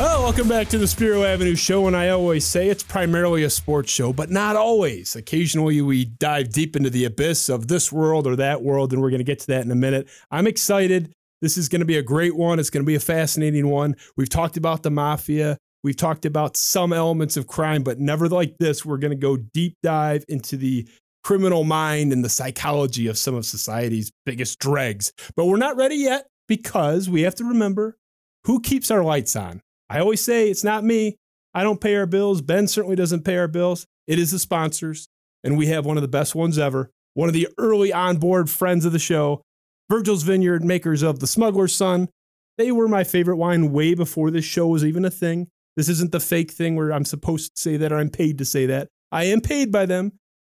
Oh, welcome back to the Spiro Avenue Show. And I always say it's primarily a sports show, but not always. Occasionally, we dive deep into the abyss of this world or that world, and we're going to get to that in a minute. I'm excited. This is going to be a great one. It's going to be a fascinating one. We've talked about the mafia, we've talked about some elements of crime, but never like this. We're going to go deep dive into the criminal mind and the psychology of some of society's biggest dregs. But we're not ready yet because we have to remember who keeps our lights on. I always say it's not me. I don't pay our bills. Ben certainly doesn't pay our bills. It is the sponsors. And we have one of the best ones ever. One of the early onboard friends of the show, Virgil's Vineyard, makers of the Smuggler's Son. They were my favorite wine way before this show was even a thing. This isn't the fake thing where I'm supposed to say that or I'm paid to say that. I am paid by them,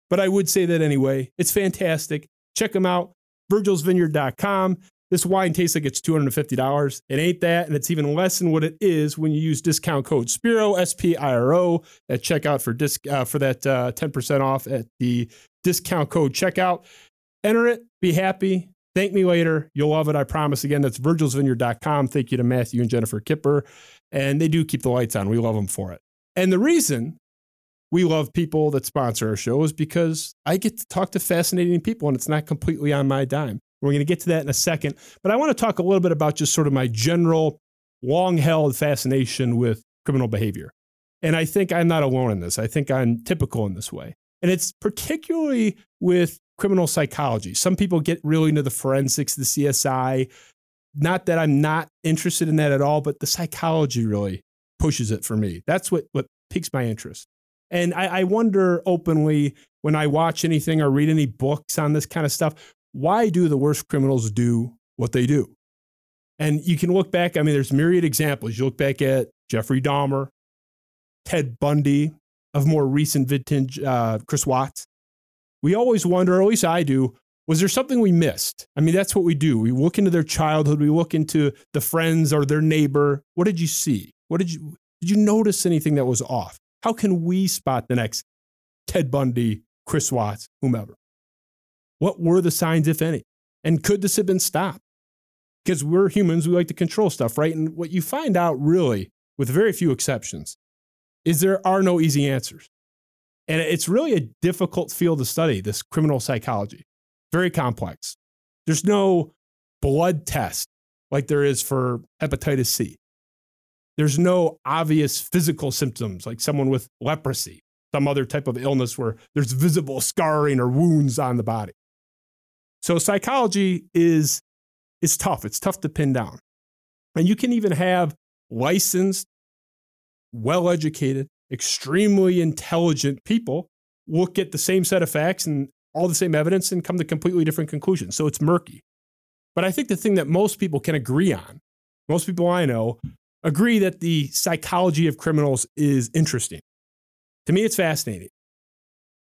but I would say that anyway. It's fantastic. Check them out, virgilsvineyard.com. This wine tastes like it's $250. It ain't that, and it's even less than what it is when you use discount code Spiro, S P I R O, at checkout for, disc, uh, for that uh, 10% off at the discount code checkout. Enter it, be happy. Thank me later. You'll love it, I promise. Again, that's virgilsvineyard.com. Thank you to Matthew and Jennifer Kipper. And they do keep the lights on. We love them for it. And the reason we love people that sponsor our show is because I get to talk to fascinating people and it's not completely on my dime. We're going to get to that in a second. But I want to talk a little bit about just sort of my general long held fascination with criminal behavior. And I think I'm not alone in this. I think I'm typical in this way. And it's particularly with criminal psychology. Some people get really into the forensics, the CSI. Not that I'm not interested in that at all, but the psychology really pushes it for me. That's what, what piques my interest. And I, I wonder openly when I watch anything or read any books on this kind of stuff, why do the worst criminals do what they do? And you can look back, I mean, there's myriad examples. You look back at Jeffrey Dahmer, Ted Bundy, of more recent vintage, uh, Chris Watts. We always wonder, or at least I do, was there something we missed? I mean, that's what we do. We look into their childhood, we look into the friends or their neighbor. What did you see? What did you did you notice anything that was off? How can we spot the next Ted Bundy, Chris Watts, whomever? What were the signs, if any? And could this have been stopped? Because we're humans, we like to control stuff, right? And what you find out really, with very few exceptions, is there are no easy answers. And it's really a difficult field to study, this criminal psychology. Very complex. There's no blood test like there is for hepatitis C. There's no obvious physical symptoms like someone with leprosy, some other type of illness where there's visible scarring or wounds on the body. So psychology is is tough. It's tough to pin down. And you can even have licensed, well-educated, extremely intelligent people look at the same set of facts and all the same evidence and come to completely different conclusions. So it's murky. But I think the thing that most people can agree on, most people I know agree that the psychology of criminals is interesting. To me, it's fascinating.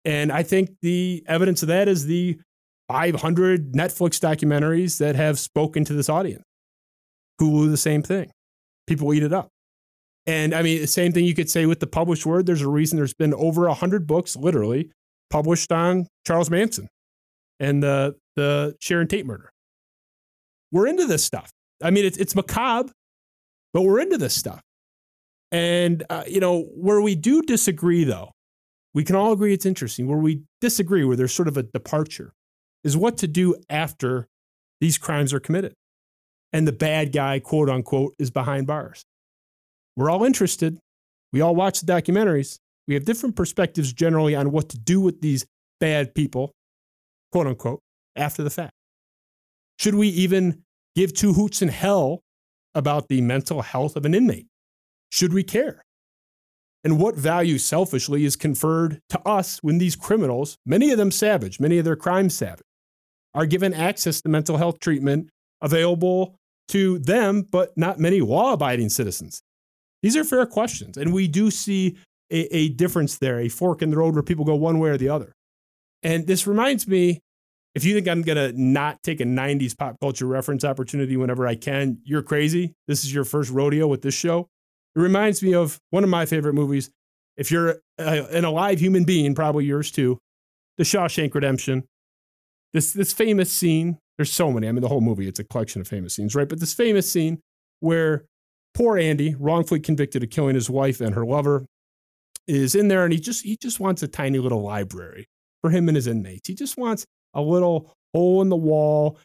And I think the evidence of that is the 500 Netflix documentaries that have spoken to this audience. Hulu, the same thing. People eat it up. And I mean, the same thing you could say with the published word. There's a reason there's been over 100 books, literally, published on Charles Manson and the, the Sharon Tate murder. We're into this stuff. I mean, it's, it's macabre, but we're into this stuff. And, uh, you know, where we do disagree, though, we can all agree it's interesting. Where we disagree, where there's sort of a departure, is what to do after these crimes are committed. And the bad guy, quote unquote, is behind bars. We're all interested. We all watch the documentaries. We have different perspectives generally on what to do with these bad people, quote unquote, after the fact. Should we even give two hoots in hell about the mental health of an inmate? Should we care? And what value selfishly is conferred to us when these criminals, many of them savage, many of their crimes savage, are given access to mental health treatment available to them, but not many law abiding citizens? These are fair questions. And we do see a, a, difference there, a fork in the road where people go one way or the other. And this reminds me If you think I'm going to not take a 90s pop culture reference opportunity whenever I can, you're crazy. This is your first rodeo with this show. It reminds me of one of my favorite movies. If you're a, an alive human being, probably yours too, The Shawshank Redemption. This, this famous scene, there's so many. I mean, the whole movie, it's a collection of famous scenes, right? But this famous scene where poor Andy, wrongfully convicted of killing his wife and her lover, is in there and he just he just wants a tiny little library for him and his inmates. He just wants a little hole in the wall,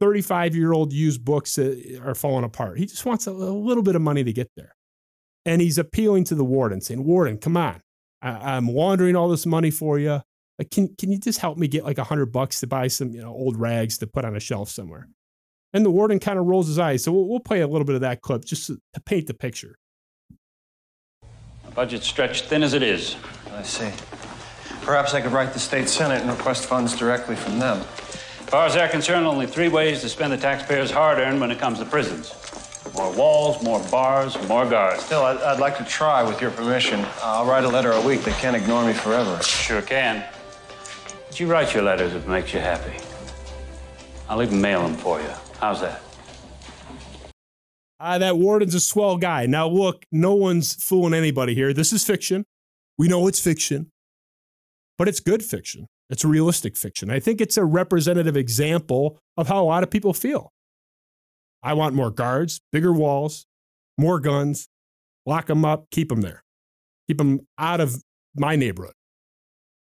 35 year old used books that are falling apart. He just wants a, little bit of money to get there. And he's appealing to the warden, saying, Warden, come on. I, am laundering all this money for you. Like, can, can you just help me get like a hundred bucks to buy some, you know, old rags to put on a shelf somewhere? And the warden kind of rolls his eyes. So we'll, we'll play a little bit of that clip just to, to paint the picture. The budget's stretched thin as it is. I see. Perhaps I could write the state senate and request funds directly from them. As far as they're concerned, only three ways to spend the taxpayers' hard-earned when it comes to prisons. More walls, more bars, more guards. Still, I'd, I'd like to try, with your permission. I'll write a letter a week. They can't ignore me forever. Sure can. But you write your letters if it makes you happy. I'll even mail them for you. How's that? Uh, that warden's a swell guy. Now, look, no one's fooling anybody here. This is fiction. We know it's fiction, but it's good fiction. It's realistic fiction. I think it's a representative example of how a lot of people feel. I want more guards, bigger walls, more guns, lock them up, keep them there, keep them out of my neighborhood.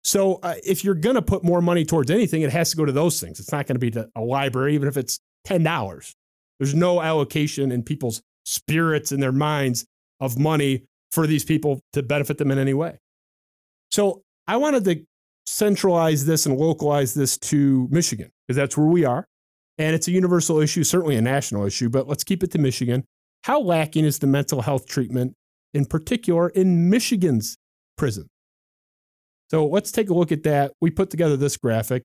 So, uh, if you're going to put more money towards anything, it has to go to those things. It's not going to be to a library, even if it's $10. There's no allocation in people's spirits and their minds of money for these people to benefit them in any way. So I wanted to centralize this and localize this to Michigan because that's where we are. And it's a universal issue, certainly a national issue, but let's keep it to Michigan. How lacking is the mental health treatment, in particular in Michigan's prison? So let's take a look at that. We put together this graphic.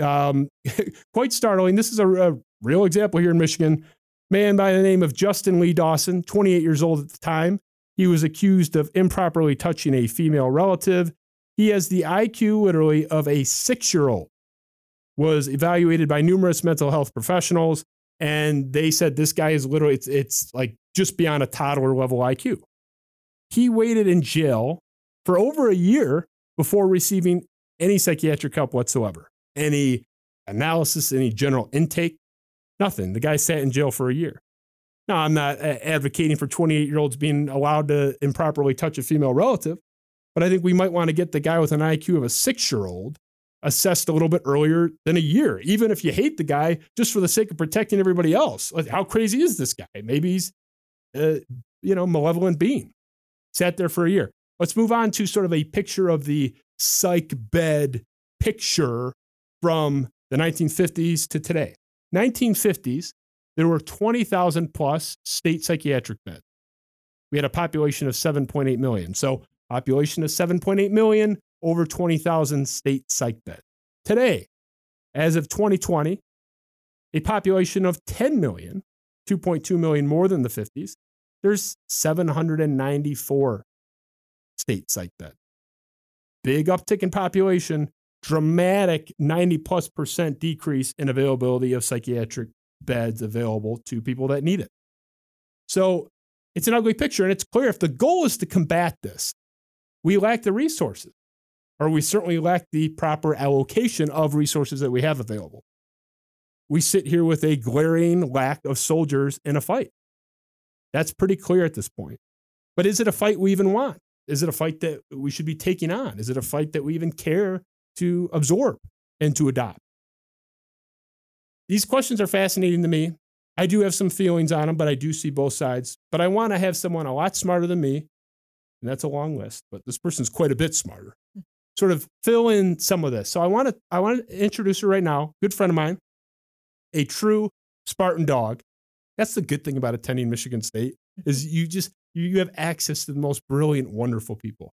Um, quite startling. This is a, a real example here in Michigan. Man by the name of Justin Lee Dawson, 28 years old at the time. He was accused of improperly touching a female relative. He has the IQ literally of a six year old, was evaluated by numerous mental health professionals. And they said this guy is literally, it's, it's like just beyond a toddler level IQ. He waited in jail for over a year before receiving any psychiatric help whatsoever, any analysis, any general intake. Nothing. The guy sat in jail for a year. Now, I'm not advocating for 28 year olds being allowed to improperly touch a female relative, but I think we might want to get the guy with an IQ of a six year old assessed a little bit earlier than a year, even if you hate the guy just for the sake of protecting everybody else. Like, how crazy is this guy? Maybe he's, a, you know, malevolent being. Sat there for a year. Let's move on to sort of a picture of the psych bed picture from the 1950s to today. 1950s, there were 20,000 plus state psychiatric beds. We had a population of 7.8 million. So, population of 7.8 million, over 20,000 state psych beds. Today, as of 2020, a population of 10 million, 2.2 million more than the 50s, there's 794 state psych beds. Big uptick in population, dramatic 90 plus percent decrease in availability of psychiatric beds available to people that need it. So it's an ugly picture. And it's clear if the goal is to combat this, we lack the resources, or we certainly lack the proper allocation of resources that we have available. We sit here with a glaring lack of soldiers in a fight. That's pretty clear at this point. But is it a fight we even want? Is it a fight that we should be taking on? Is it a fight that we even care to absorb and to adopt? These questions are fascinating to me. I do have some feelings on them, but I do see both sides. But I want to have someone a lot smarter than me, and that's a long list, but this person's quite a bit smarter. Hmm. Sort of fill in some of this. So I want to I want to introduce her right now. Good friend of mine, a true Spartan dog. That's the good thing about attending Michigan State is you just you have access to the most brilliant, wonderful people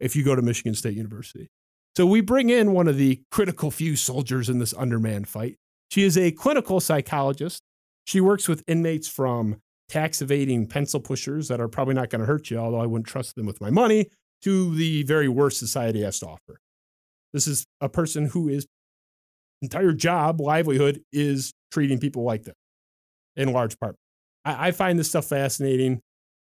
if you go to Michigan State University. So we bring in one of the critical few soldiers in this underman fight. She is a clinical psychologist. She works with inmates from tax evading pencil pushers that are probably not going to hurt you, although I wouldn't trust them with my money, to the very worst society has to offer. This is a person who is entire job, livelihood is treating people like this in large part. I, I find this stuff fascinating.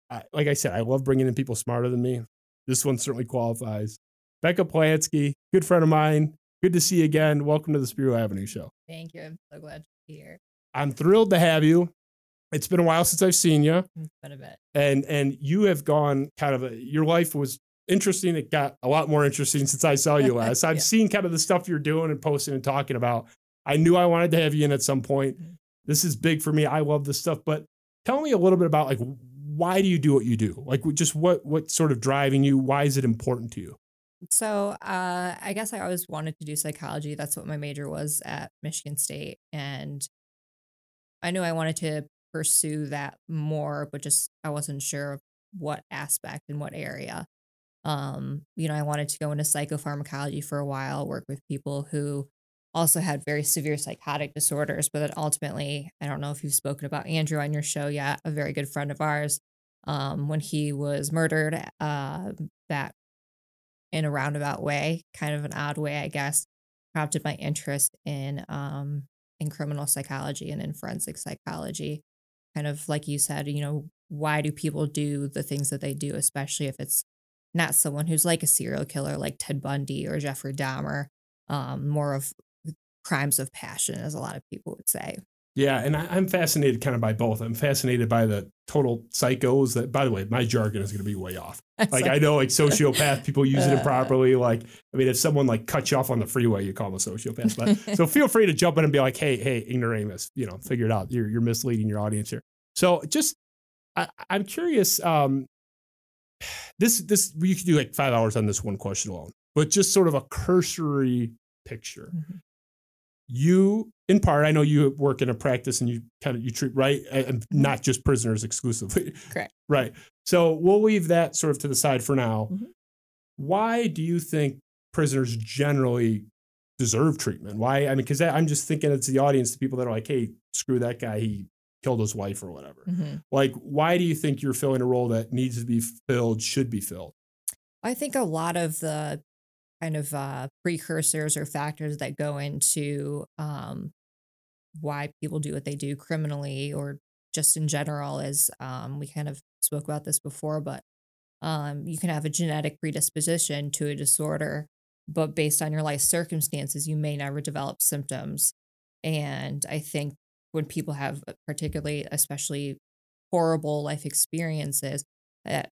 I, like I said, I love bringing in people smarter than me. This one certainly qualifies. Becca Polanski, good friend of mine. Good to see you again. Welcome to the Spiro Avenue Show. Thank you. I'm so glad to be here. I'm thrilled to have you. It's been a while since I've seen you, It's been a bit. and and you have gone kind of a, your life was interesting. It got a lot more interesting since I saw you last. I've Yeah. seen kind of the stuff you're doing and posting and talking about. I knew I wanted to have you in at some point. Mhm. This is big for me. I love this stuff, but tell me a little bit about like why do you do what you do? Like just what what sort of driving you? Why is it important to you? So uh, I guess I always wanted to do psychology. That's what my major was at Michigan State. And I knew I wanted to pursue that more, but just I wasn't sure what aspect and what area. Um, you know, I wanted to go into psychopharmacology for a while, work with people who also had very severe psychotic disorders, but then ultimately, I don't know if you've spoken about Andrew on your show yet, a very good friend of ours. Um, when he was murdered, uh, that in a roundabout way, kind of an odd way, I guess, prompted my interest in um in criminal psychology and in forensic psychology. Kind of like you said, you know, why do people do the things that they do, especially if it's not someone who's like a serial killer like Ted Bundy or Jeffrey Dahmer, um, more of crimes of passion, as a lot of people would say. Yeah, and I, I'm fascinated kind of by both. I'm fascinated by the total psychos that, by the way, my jargon is going to be way off. Like I know like sociopath, people use it Uh. improperly. Like, I mean, if someone like cuts you off on the freeway, you call them a sociopath. But so feel free to jump in and be like, hey, hey, ignoramus, you know, figure it out. You're, you're misleading your audience here. So just, I, I'm curious. Um, this, this, you could do like five hours on this one question alone, but just sort of a cursory picture. Mhm. You, in part, I know you work in a practice and you kind of you treat right, and not just prisoners exclusively. Correct. Right. So we'll leave that sort of to the side for now. Mhm. Why do you think prisoners generally deserve treatment? Why? I mean, because I'm just thinking it's the audience, the people that are like, hey, screw that guy, he killed his wife or whatever. Mhm. Like, why do you think you're filling a role that needs to be filled, should be filled? I think a lot of the kind of uh, precursors or factors that go into um, why people do what they do criminally or just in general as um, we kind of spoke about this before, but um, you can have a genetic predisposition to a disorder, but based on your life circumstances, you may never develop symptoms. And I think when people have uh, particularly, especially horrible life experiences, that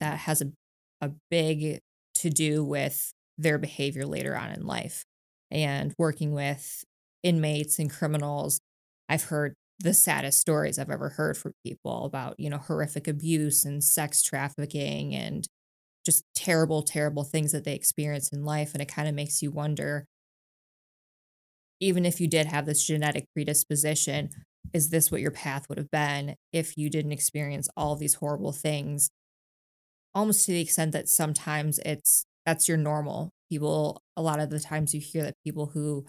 that has a a big to do with their behavior later on in life and working with inmates and criminals. I've heard the saddest stories i've ever heard from people about you know horrific abuse and sex trafficking and just terrible terrible things that they experience in life and it kind of makes you wonder even if you did have this genetic predisposition is this what your path would have been if you didn't experience all these horrible things almost to the extent that sometimes it's that's your normal. People, a lot of the times you hear that people who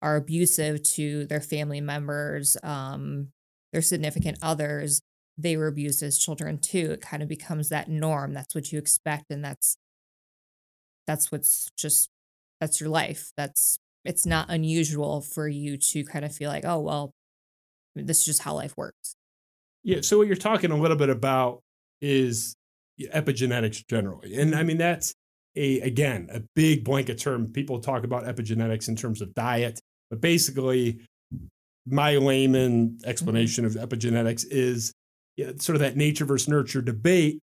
are abusive to their family members, um, their significant others, they were abused as children too. It kind of becomes that norm. That's what you expect, and that's that's what's just that's your life. That's it's not unusual for you to kind of feel like, oh well, this is just how life works. Yeah. So what you're talking a little bit about is epigenetics generally, and I mean that's a again a big blanket term. People talk about epigenetics in terms of diet, but basically, my layman explanation of epigenetics is yeah, sort of that nature versus nurture debate.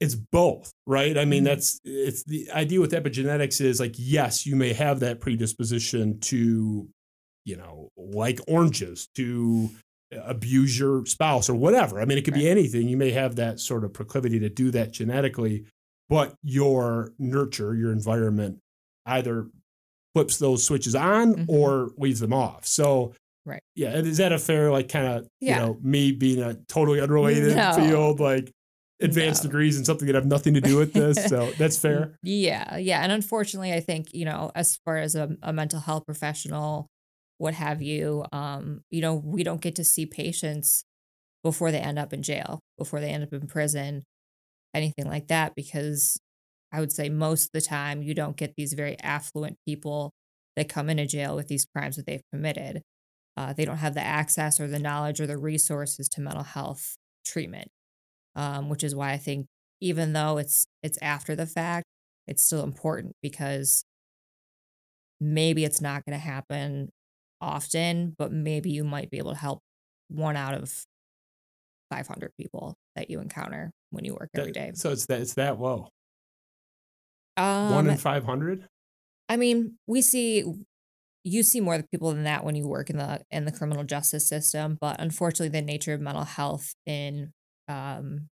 It's both, right? I mean, Mhm. that's it's the idea with epigenetics is like yes, you may have that predisposition to, you know, like oranges to abuse your spouse or whatever. I mean, it could be anything. You may have that sort of proclivity to do that genetically, but your nurture, your environment either flips those switches on Mhm. or leaves them off. So, Right. Yeah. And is that a fair, like, kind of, Yeah. you know, me being a totally unrelated No. field, like advanced No. degrees in something that have nothing to do with this? so that's fair. Yeah, yeah. And unfortunately, I think, you know, as far as a, a mental health professional, what have you, um, you know, we don't get to see patients before they end up in jail, before they end up in prison, anything like that, because I would say most of the time you don't get these very affluent people that come into jail with these crimes that they've committed. Uh, they don't have the access or the knowledge or the resources to mental health treatment, um, which is why I think even though it's it's after the fact, it's still important because maybe it's not going to happen often, but maybe you might be able to help one out of 500 people that you encounter when you work every day. So it's that it's that low. Um, One in five hundred. I mean, we see you see more people than that when you work in the in the criminal justice system, but unfortunately, the nature of mental health in um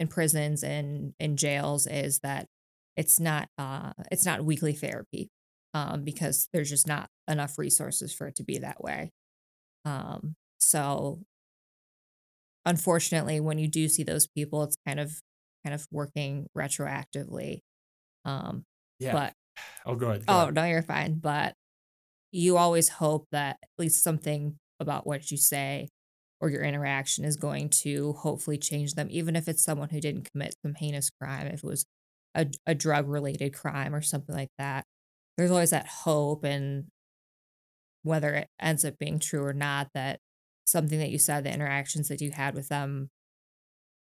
in prisons and in jails is that it's not uh it's not weekly therapy um because there's just not enough resources for it to be that way. Um so unfortunately when you do see those people it's kind of kind of working retroactively. Um Yeah. but oh, go ahead. go Oh, ahead. no, you're fine. But you always hope that at least something about what you say or your interaction is going to hopefully change them, even if it's someone who didn't commit some heinous crime, if it was a, a drug related crime or something like that. There's always that hope, and whether it ends up being true or not, that something that you said, the interactions that you had with them,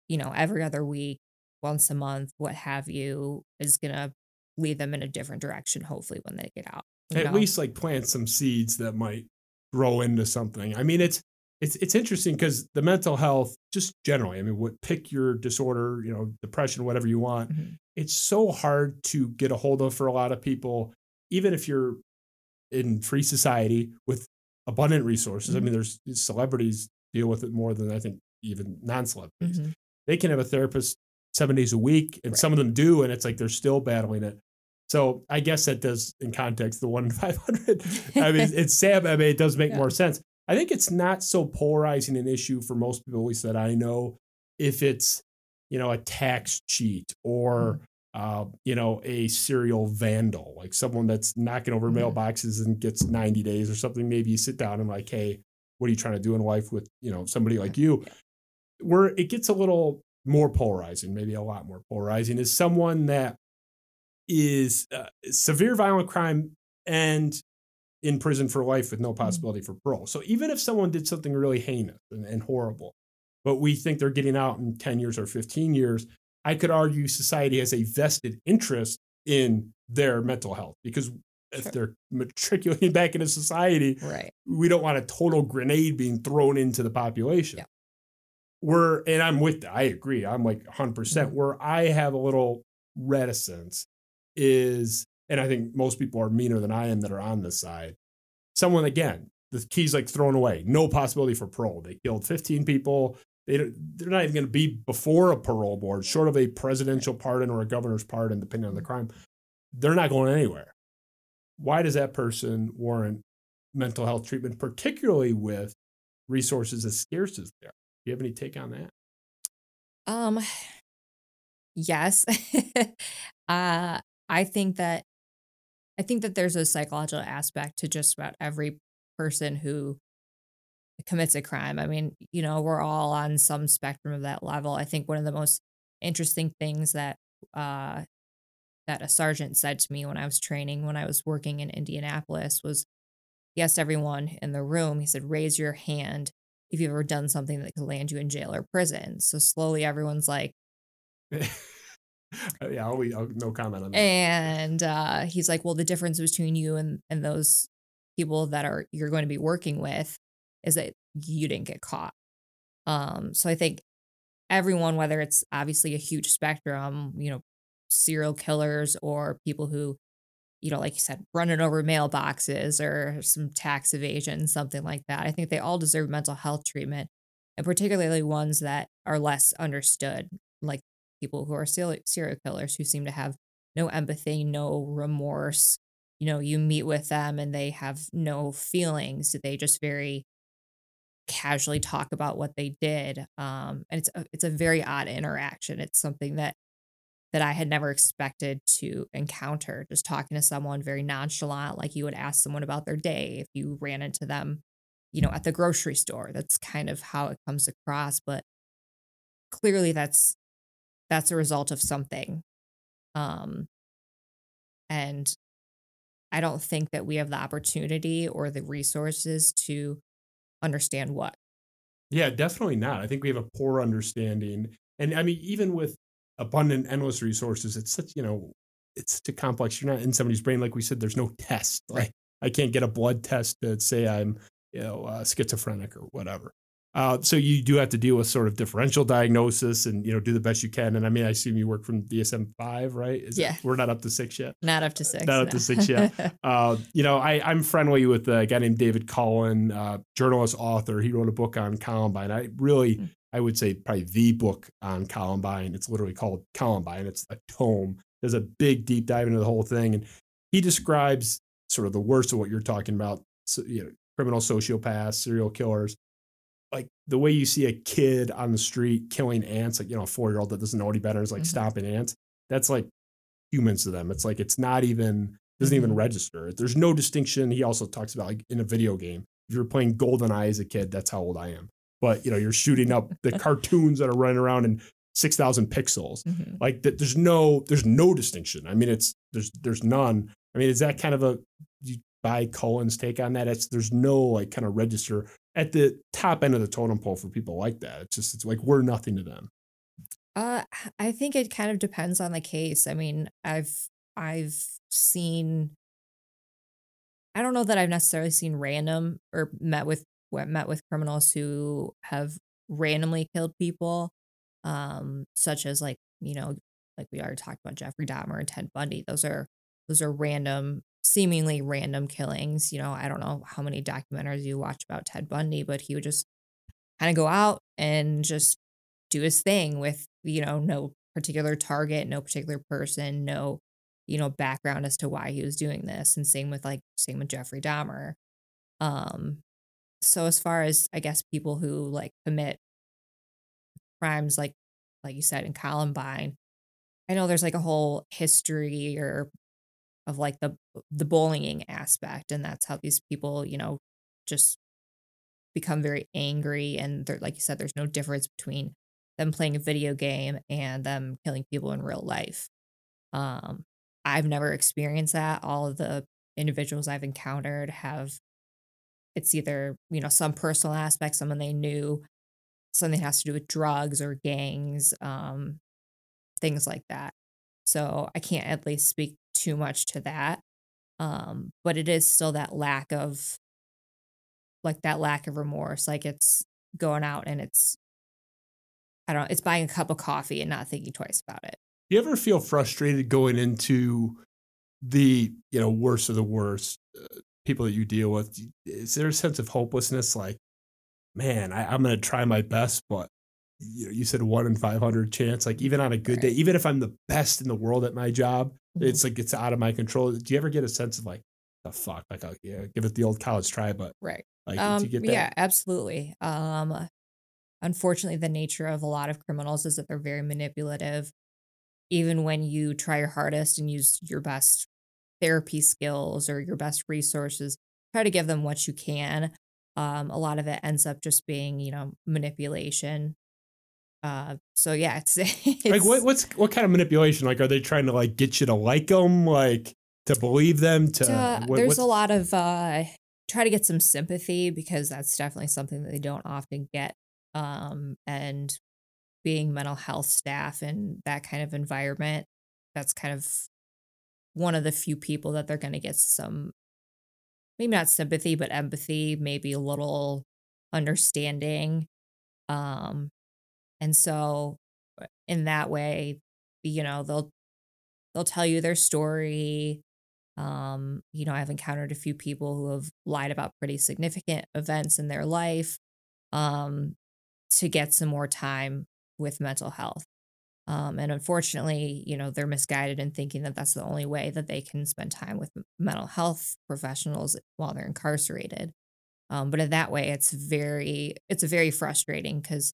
you know, every other week, once a month, what have you, is going to lead them in a different direction, hopefully, when they get out. At know? least like plant some seeds that might grow into something. I mean, it's it's it's interesting because the mental health, just generally, I mean, what pick your disorder, you know, depression, whatever you want. Mhm. It's so hard to get a hold of for a lot of people, even if you're in free society with abundant resources. I Mhm. mean, there's celebrities deal with it more than I think even non-celebrities. Mhm. they can have a therapist seven days a week, and Right. some of them do, and it's like they're still battling it. So I guess that does, in context, the one in five hundred. I mean, it's sad. I mean, it does make Yeah. more sense. I think it's not so polarizing an issue for most people, at least that I know, if it's you know a tax cheat or uh, you know a serial vandal, like someone that's knocking over Mhm. mailboxes and gets ninety days or something. Maybe you sit down and like, hey, what are you trying to do in life with you know somebody like you? where it gets a little more polarizing, maybe a lot more polarizing, is someone that is uh, severe violent crime and in prison for life with no possibility for parole. So even if someone did something really heinous and, and horrible, but we think they're getting out in 10 years or 15 years, I could argue society has a vested interest in their mental health because if Sure. they're matriculating back into society, Right. we don't want a total grenade being thrown into the population. Yeah. Where, and I'm with that. I agree. I'm like 100%. percent Mhm. Where I have a little reticence is, and I think most people are meaner than I am that are on this side. Someone, again, the key's like thrown away. No possibility for parole. They killed 15 people. They don't, they're not even going to be before a parole board, short of a presidential pardon or a governor's pardon, depending on the crime. They're not going anywhere. Why does that person warrant mental health treatment, particularly with resources as scarce as they are? Do you have any take on that? Um yes. uh I think that I think that there's a psychological aspect to just about every person who commits a crime. I mean, you know, we're all on some spectrum of that level. I think one of the most interesting things that uh that a sergeant said to me when I was training when I was working in Indianapolis was he asked everyone in the room, he said, raise your hand if you've ever done something that could land you in jail or prison. So slowly everyone's like, yeah, I'll, I'll, no comment on that. and uh, he's like, well, the difference between you and, and those people that are you're going to be working with is that you didn't get caught. Um, so I think everyone, whether it's obviously a huge spectrum, you know, serial killers or people who, you know, like you said, running over mailboxes or some tax evasion, something like that. I think they all deserve mental health treatment, and particularly ones that are less understood, like people who are serial serial killers who seem to have no empathy, no remorse. You know, you meet with them and they have no feelings. They just very casually talk about what they did. Um, and it's a, it's a very odd interaction. It's something that that I had never expected to encounter. Just talking to someone very nonchalant, like you would ask someone about their day if you ran into them, you know, at the grocery store. That's kind of how it comes across. But clearly, that's that's a result of something. Um, and I don't think that we have the opportunity or the resources to understand what. Yeah, definitely not. I think we have a poor understanding. And I mean, even with abundant, endless resources, it's such, you know, it's such a complex. You're not in somebody's brain. Like we said, there's no test. Like I can't get a blood test to say I'm, you know, uh, schizophrenic or whatever. Uh, so you do have to deal with sort of differential diagnosis and you know do the best you can. And I mean, I assume you work from DSM five, right? Is Yeah. It, we're not up to six yet. Not up to six. Not up to six yet. Uh, you know, I, I'm friendly with a guy named David Cullen, uh, journalist, author. He wrote a book on Columbine. I really, Mm. I would say probably the book on Columbine. It's literally called Columbine. It's a tome. There's a big deep dive into the whole thing, and he describes sort of the worst of what you're talking about. So, you know, criminal sociopaths, serial killers. Like the way you see a kid on the street killing ants, like you know, a four year old that doesn't know any better is like Mhm. stomping ants. That's like humans to them. It's like it's not even doesn't even Mhm. register. There's no distinction. He also talks about like in a video game. If you're playing GoldenEye as a kid, that's how old I am. But you know, you're shooting up the cartoons that are running around in six thousand pixels. Mhm. Like that, there's no there's no distinction. I mean, it's there's there's none. I mean, is that kind of a you buy Cullen's take on that? It's there's no like kind of register at the top end of the totem pole for people like that. It's just it's like we're nothing to them. Uh, I think it kind of depends on the case. I mean, I've I've seen. I don't know that I've necessarily seen random or met with met with criminals who have randomly killed people, um, such as like you know, like we already talked about Jeffrey Dahmer and Ted Bundy. Those are those are random, seemingly random killings. You know, I don't know how many documentaries you watch about Ted Bundy, but he would just kind of go out and just do his thing with you know no particular target no particular person no you know background as to why he was doing this and same with like same with jeffrey dahmer um so as far as i guess people who like commit crimes like like you said in columbine i know there's like a whole history or of like the the bullying aspect and that's how these people you know just become very angry and they're like you said there's no difference between them playing a video game and them killing people in real life. Um i've never experienced that. All of the individuals i've encountered have it's either you know some personal aspect someone they knew something has to do with drugs or gangs um things like that. So i can't at least speak too much to that um but it is still that lack of like that lack of remorse like it's going out and it's i don't know it's buying a cup of coffee and not thinking twice about it. Do you ever feel frustrated going into the you know worst of the worst uh, people that you deal with? Is there a sense of hopelessness like man I, i'm going to try my best but you know you said one in 500 chance like even on a good day even if i'm the best in the world at my job Mhm. it's like it's out of my control. Do you ever get a sense of like the fuck like I'll, yeah, give it the old college try but right. like um you get that? yeah absolutely. Um unfortunately the nature of a lot of criminals is that they're very manipulative. Even when you try your hardest and use your best therapy skills or your best resources try to give them what you can. Um a lot of it ends up just being you know manipulation uh so yeah it's, it's like what what's what kind of manipulation? Like are they trying to like get you to like them like to believe them? To Uh, what- there's a lot of uh try to get some sympathy because that's definitely something that they don't often get um and being mental health staff in that kind of environment that's kind of one of the few people that they're going to get some maybe not sympathy but empathy maybe a little understanding um and so uh, in that way you know they'll they'll tell you their story um you know i've encountered a few people who have lied about pretty significant events in their life um to get some more time with mental health um and unfortunately you know they're misguided in thinking that that's the only way that they can spend time with mental health professionals while they're incarcerated um but in that way it's very it's very frustrating because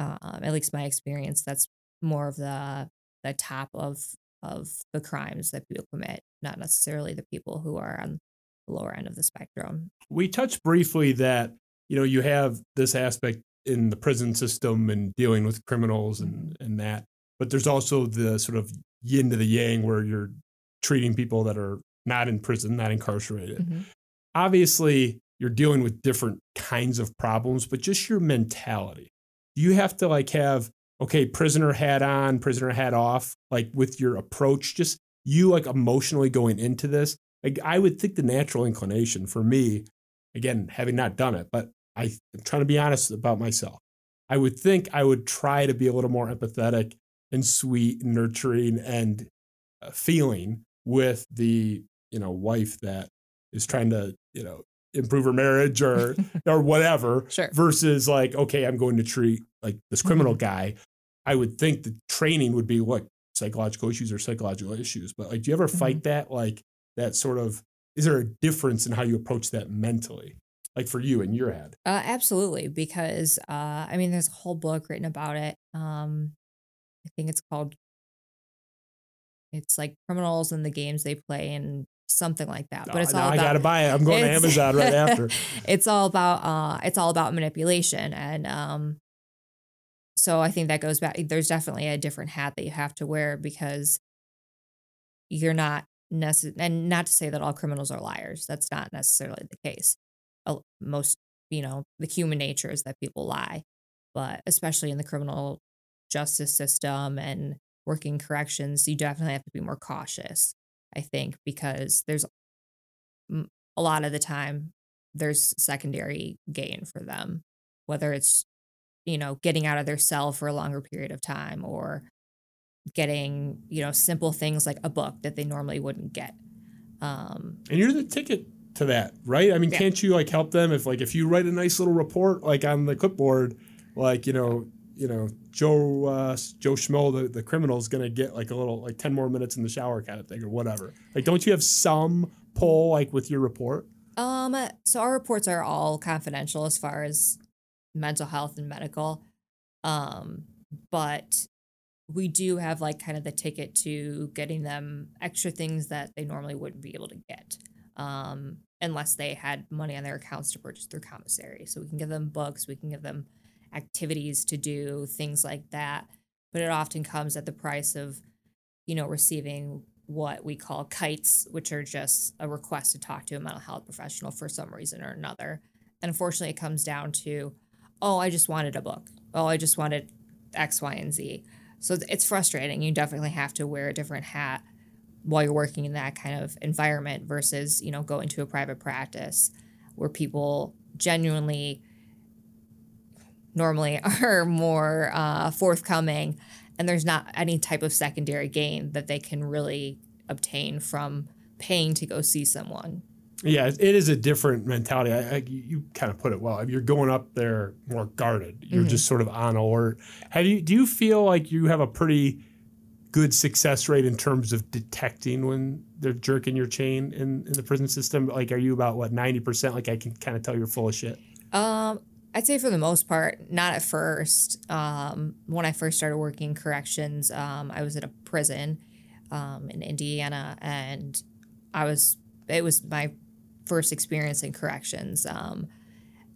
um at least my experience that's more of the the top of of the crimes that people commit, not necessarily the people who are on the lower end of the spectrum. we touched briefly that you know you have this aspect in the prison system and dealing with criminals and and that but there's also the sort of yin to the yang where you're treating people that are not in prison, not incarcerated. Mhm. Obviously, you're dealing with different kinds of problems, but just your mentality. You have to like have okay, prisoner hat on, prisoner hat off, like with your approach, just you like emotionally going into this. Like I would think the natural inclination for me, again, having not done it, but I, I'm trying to be honest about myself. I would think I would try to be a little more empathetic and sweet and nurturing and uh, feeling with the you know wife that is trying to you know improve her marriage or or whatever Sure. versus like okay i'm going to treat like this criminal guy i would think the training would be what psychological issues or psychological issues but like do you ever fight that like that sort of is there a difference in how you approach that mentally like for you in your head Uh, absolutely, because uh, I mean, there's a whole book written about it. Um, I think it's called. It's like criminals and the games they play and something like that. But it's now all i about. gotta buy it i'm going to amazon right after it's all about. Uh, it's all about manipulation, and um. So I think that goes back. There's definitely a different hat that you have to wear because you're not necessarily, and not to say that all criminals are liars. That's not necessarily the case. Most, you know, the human nature is that people lie, but especially in the criminal justice system and working corrections, you definitely have to be more cautious. I think because there's a lot of the time there's secondary gain for them, whether it's you know getting out of their cell for a longer period of time or getting you know simple things like a book that they normally wouldn't get um And you're the ticket to that, right? I mean, Yeah. can't you like help them if like if you write a nice little report like on the clipboard, like you know, you know, Joe uh, Joe Schmo, the, the criminal is gonna get like a little like ten more minutes in the shower kind of thing or whatever. Like, don't you have some pull like with your report? Um, so our reports are all confidential as far as mental health and medical. Um, but we do have like kind of the ticket to getting them extra things that they normally wouldn't be able to get. Um, unless they had money on their accounts to purchase through commissary. So we can give them books, we can give them activities to do, things like that. But it often comes at the price of, you know, receiving what we call kites, which are just a request to talk to a mental health professional for some reason or another. And unfortunately, it comes down to, oh, I just wanted a book. Oh, I just wanted X, Y, and Z. So it's frustrating. You definitely have to wear a different hat while you're working in that kind of environment versus, you know, going to a private practice where people genuinely normally are more uh, forthcoming and there's not any type of secondary gain that they can really obtain from paying to go see someone. Yeah, it is a different mentality. I, I, you kind of put it well. You're going up there more guarded. You're just sort of on alert. Have you? Do you feel like you have a pretty good success rate in terms of detecting when they're jerking your chain in, in the prison system? Like, are you about what ninety percent? Like, I can kind of tell you're full of shit. Um, I'd say for the most part, not at first. Um, when I first started working corrections, um, I was at a prison um, in Indiana, and I was it was my first experience in corrections. Um,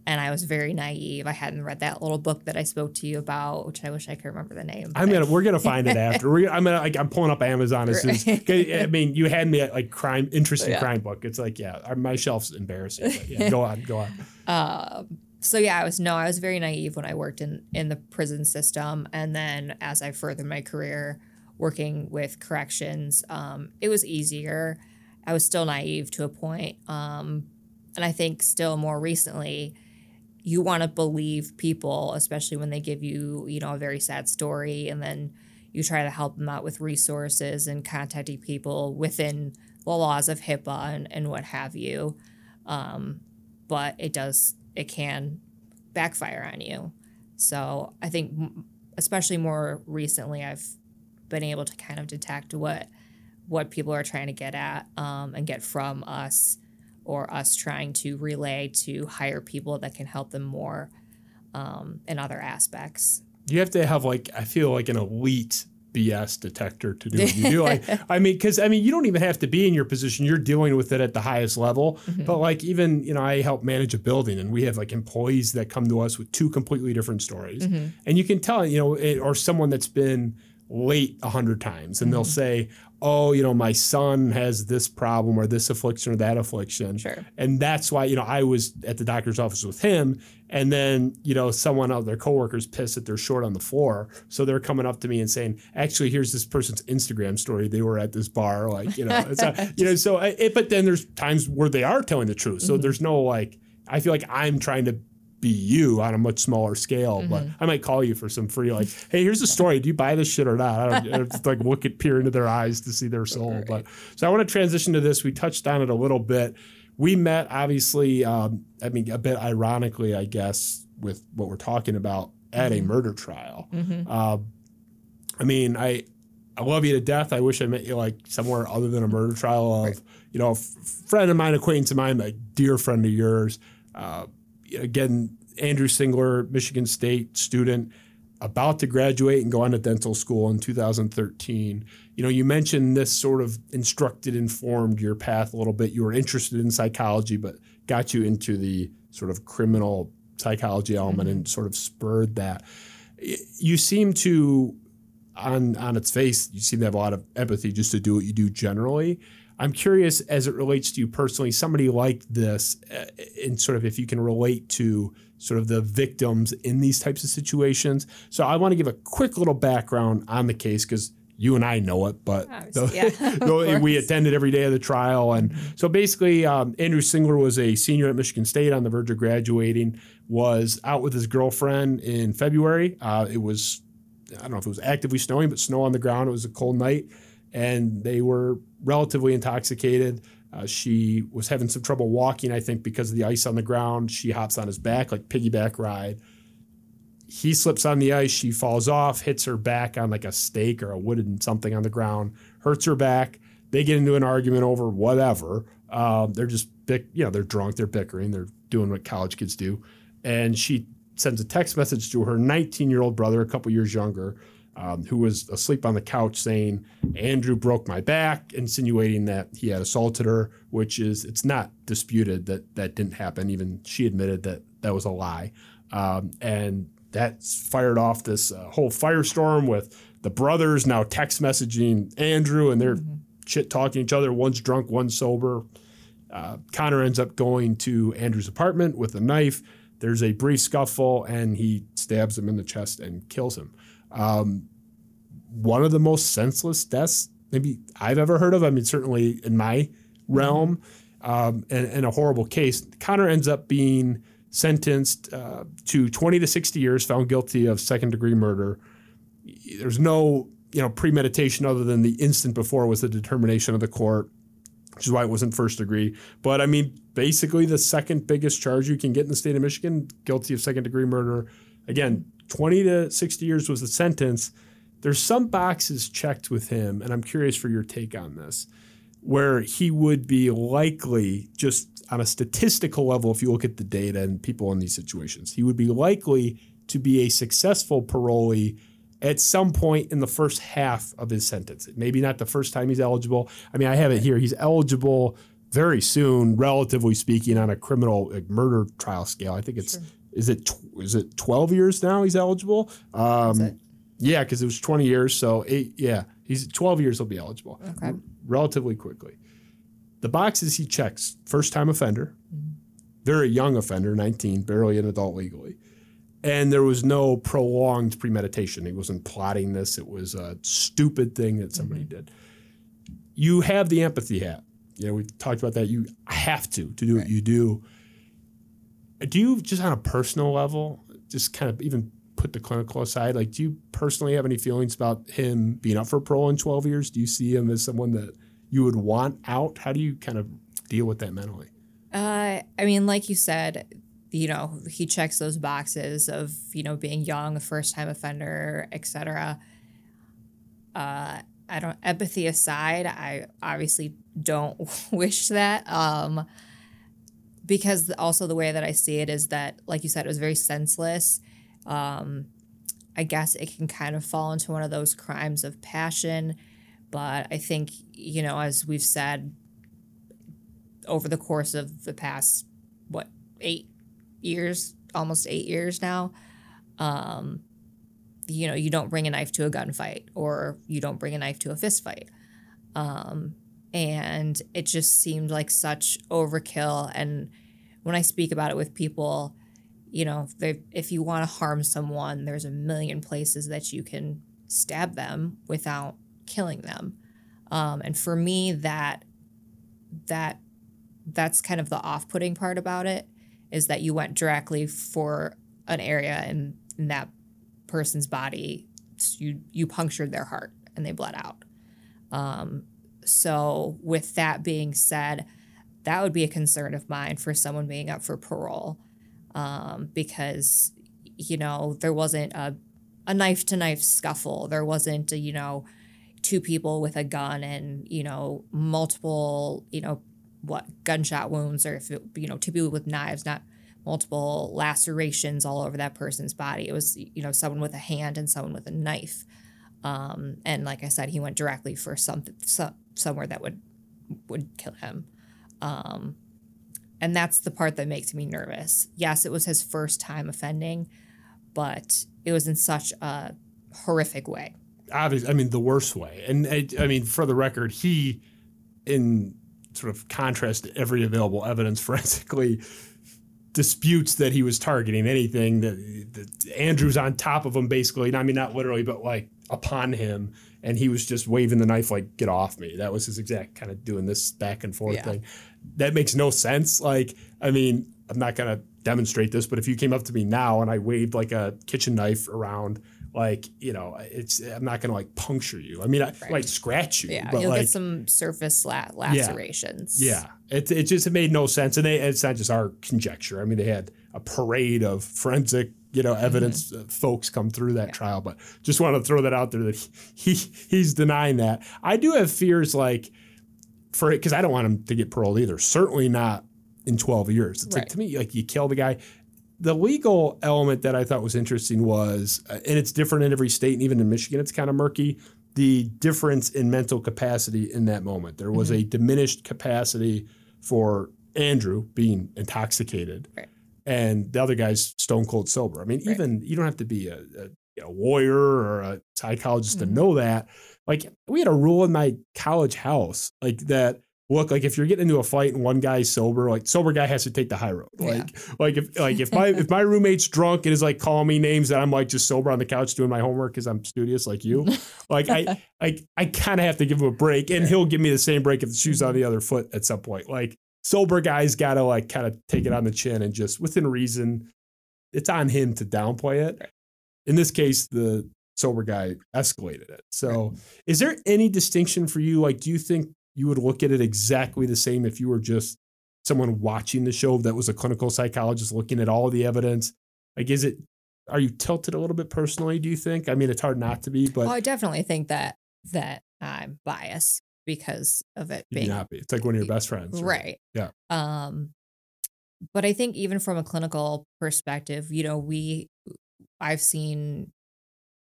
and I was very naive. I hadn't read that little book that I spoke to you about, which I wish I could remember the name. I'm gonna. We're gonna find it after. We're, I'm gonna. Like, I'm pulling up Amazon as soon as. 'cause, I mean, you had me at like crime, interesting Yeah. crime book. It's like, yeah, my shelf's embarrassing. But yeah, go on, go on. So yeah, I was no, I was very naive when I worked in in the prison system, and then as I furthered my career working with corrections, um, it was easier. I was still naive to a point, um, and I think still more recently, you want to believe people, especially when they give you you know a very sad story, and then you try to help them out with resources and contacting people within the laws of HIPAA and, and what have you Um, but it does it can backfire on you. So i think especially more recently i've been able to kind of detect what what people are trying to get at um, and get from us or us trying to relay to higher people that can help them more um, in other aspects. You have to have like I feel like an elite BS detector to do what you do. Like I mean, because I mean, you don't even have to be in your position. You're dealing with it at the highest level. Mm-hmm. But like even you know, I help manage a building, and we have like employees that come to us with two completely different stories, mm-hmm. and you can tell you know, it, or someone that's been late a hundred times, and they'll mm-hmm. say, oh, you know, my son has this problem or this affliction or that affliction. Sure. And that's why, you know, I was at the doctor's office with him. And then, you know, someone of their coworkers pissed that they're short on the floor. So they're coming up to me and saying, actually, here's this person's Instagram story. They were at this bar. Like, you know, it's not, you know, so, it, but then there's times where they are telling the truth. So mm-hmm. there's no like, I feel like I'm trying to be you on a much smaller scale. Mm-hmm. But I might call you for some free, like, hey, here's the story. Do you buy this shit or not? I don't just like look at peer into their eyes to see their soul. Right. But so I want to transition to this. We touched on it a little bit. We met obviously, um, I mean, a bit ironically, I guess, with what we're talking about at mm-hmm. a murder trial. Mm-hmm. Uh, I mean, I I love you to death. I wish I met you like somewhere other than a murder trial of, right. you know, a f- friend of mine, acquaintance of mine, a dear friend of yours. Uh, again, Andrew Singler, Michigan State student, about to graduate and go on to dental school in 2013. You know, you mentioned this sort of instructed, informed your path a little bit. You were interested in psychology, but got you into the sort of criminal psychology element mm-hmm. and sort of spurred that. You seem to, on on its face, you seem to have a lot of empathy just to do what you do generally. I'm curious as it relates to you personally, somebody like this, uh, and sort of if you can relate to sort of the victims in these types of situations. So I want to give a quick little background on the case because you and I know it, but the, yeah, we attended every day of the trial. And mm-hmm. so basically, um, Andrew Singler was a senior at Michigan State on the verge of graduating, was out with his girlfriend in February. Uh, it was, I don't know if it was actively snowing, but snow on the ground. It was a cold night and they were relatively intoxicated. Uh, she was having some trouble walking, I think, because of the ice on the ground. She hops on his back, like piggyback ride. He slips on the ice. She falls off, hits her back on like a stake or a wooden something on the ground, hurts her back. They get into an argument over whatever. Um, they're just, bick, you know, they're drunk, they're bickering, they're doing what college kids do. And she sends a text message to her 19 year old brother, a couple years younger, um, who was asleep on the couch saying, Andrew broke my back, insinuating that he had assaulted her, which is, it's not disputed that that didn't happen. Even she admitted that that was a lie. Um, and that's fired off this uh, whole firestorm with the brothers now text messaging Andrew and they're mm-hmm. shit talking each other. One's drunk, one's sober. Uh, Connor ends up going to Andrew's apartment with a knife. There's a brief scuffle and he stabs him in the chest and kills him. Um, one of the most senseless deaths maybe I've ever heard of. I mean, certainly in my realm, um, and, and, a horrible case. Connor ends up being sentenced uh, to 20 to 60 years, found guilty of second degree murder. There's no you know premeditation other than the instant before was the determination of the court, which is why it wasn't first degree. But I mean, basically the second biggest charge you can get in the state of Michigan, guilty of second degree murder. Again, 20 to 60 years was the sentence. There's some boxes checked with him, and I'm curious for your take on this, where he would be likely, just on a statistical level, if you look at the data and people in these situations, he would be likely to be a successful parolee at some point in the first half of his sentence. Maybe not the first time he's eligible. I mean, I have it here. He's eligible very soon, relatively speaking, on a criminal like, murder trial scale. I think it's sure is it tw- is it 12 years now he's eligible? Um, yeah because it was 20 years so eight yeah he's 12 years he'll be eligible. Okay. R- relatively quickly. The boxes he checks first time offender. Mm-hmm. very young offender 19 barely an adult legally. And there was no prolonged premeditation. He wasn't plotting this. It was a stupid thing that somebody mm-hmm. did. You have the empathy hat. You know we talked about that. You have to to do right. what you do do you just on a personal level, just kind of even put the clinical aside, like do you personally have any feelings about him being up for parole in 12 years? Do you see him as someone that you would want out? How do you kind of deal with that mentally? Uh, I mean, like you said, you know, he checks those boxes of, you know, being young, a first time offender, etc. Uh, I don't empathy aside, I obviously don't wish that. Um, because also the way that I see it is that, like you said, it was very senseless. Um, I guess it can kind of fall into one of those crimes of passion. But I think, you know, as we've said over the course of the past, what, eight years, almost eight years now, um, you know, you don't bring a knife to a gunfight or you don't bring a knife to a fistfight. Um, and it just seemed like such overkill. And when I speak about it with people, you know, if, if you want to harm someone, there's a million places that you can stab them without killing them. Um, and for me, that that that's kind of the off-putting part about it is that you went directly for an area in, in that person's body. You you punctured their heart and they bled out. Um, so with that being said, that would be a concern of mine for someone being up for parole, um, because you know there wasn't a a knife to knife scuffle. There wasn't a, you know two people with a gun and you know multiple you know what gunshot wounds or if it, you know two people with knives not multiple lacerations all over that person's body it was you know someone with a hand and someone with a knife um, and like i said he went directly for something some, somewhere that would would kill him um, and that's the part that makes me nervous yes it was his first time offending but it was in such a horrific way obviously, I mean, the worst way. And I, I, mean, for the record, he, in sort of contrast to every available evidence forensically, disputes that he was targeting anything. That, that Andrew's on top of him, basically. I mean, not literally, but like upon him, and he was just waving the knife like "get off me." That was his exact kind of doing this back and forth yeah. thing. That makes no sense. Like, I mean, I'm not gonna demonstrate this, but if you came up to me now and I waved like a kitchen knife around like you know it's i'm not gonna like puncture you i mean i right. might scratch you yeah but you'll like, get some surface la- lacerations yeah, yeah. It, it just it made no sense and they it's not just our conjecture i mean they had a parade of forensic you know evidence mm-hmm. folks come through that yeah. trial but just want to throw that out there that he, he he's denying that i do have fears like for it because i don't want him to get paroled either certainly not in 12 years. It's right. like to me, like you kill the guy the legal element that I thought was interesting was, uh, and it's different in every state, and even in Michigan, it's kind of murky. The difference in mental capacity in that moment. There was mm-hmm. a diminished capacity for Andrew being intoxicated, right. And the other guy's stone cold sober. I mean, right. even you don't have to be a, a, lawyer or a psychologist mm-hmm. to know that. Like, we had a rule in my college house, like that look like if you're getting into a fight and one guy's sober like sober guy has to take the high road like yeah. like if like if my if my roommate's drunk and is like calling me names that i'm like just sober on the couch doing my homework because i'm studious like you like i like i kind of have to give him a break and he'll give me the same break if the shoe's on the other foot at some point like sober guys gotta like kind of take it on the chin and just within reason it's on him to downplay it in this case the sober guy escalated it so is there any distinction for you like do you think you would look at it exactly the same if you were just someone watching the show that was a clinical psychologist looking at all the evidence. Like, is it, are you tilted a little bit personally, do you think? I mean, it's hard not to be, but. Well, I definitely think that, that I'm biased because of it being. be. It's like one of your best friends. Right? right. Yeah. Um, but I think even from a clinical perspective, you know, we, I've seen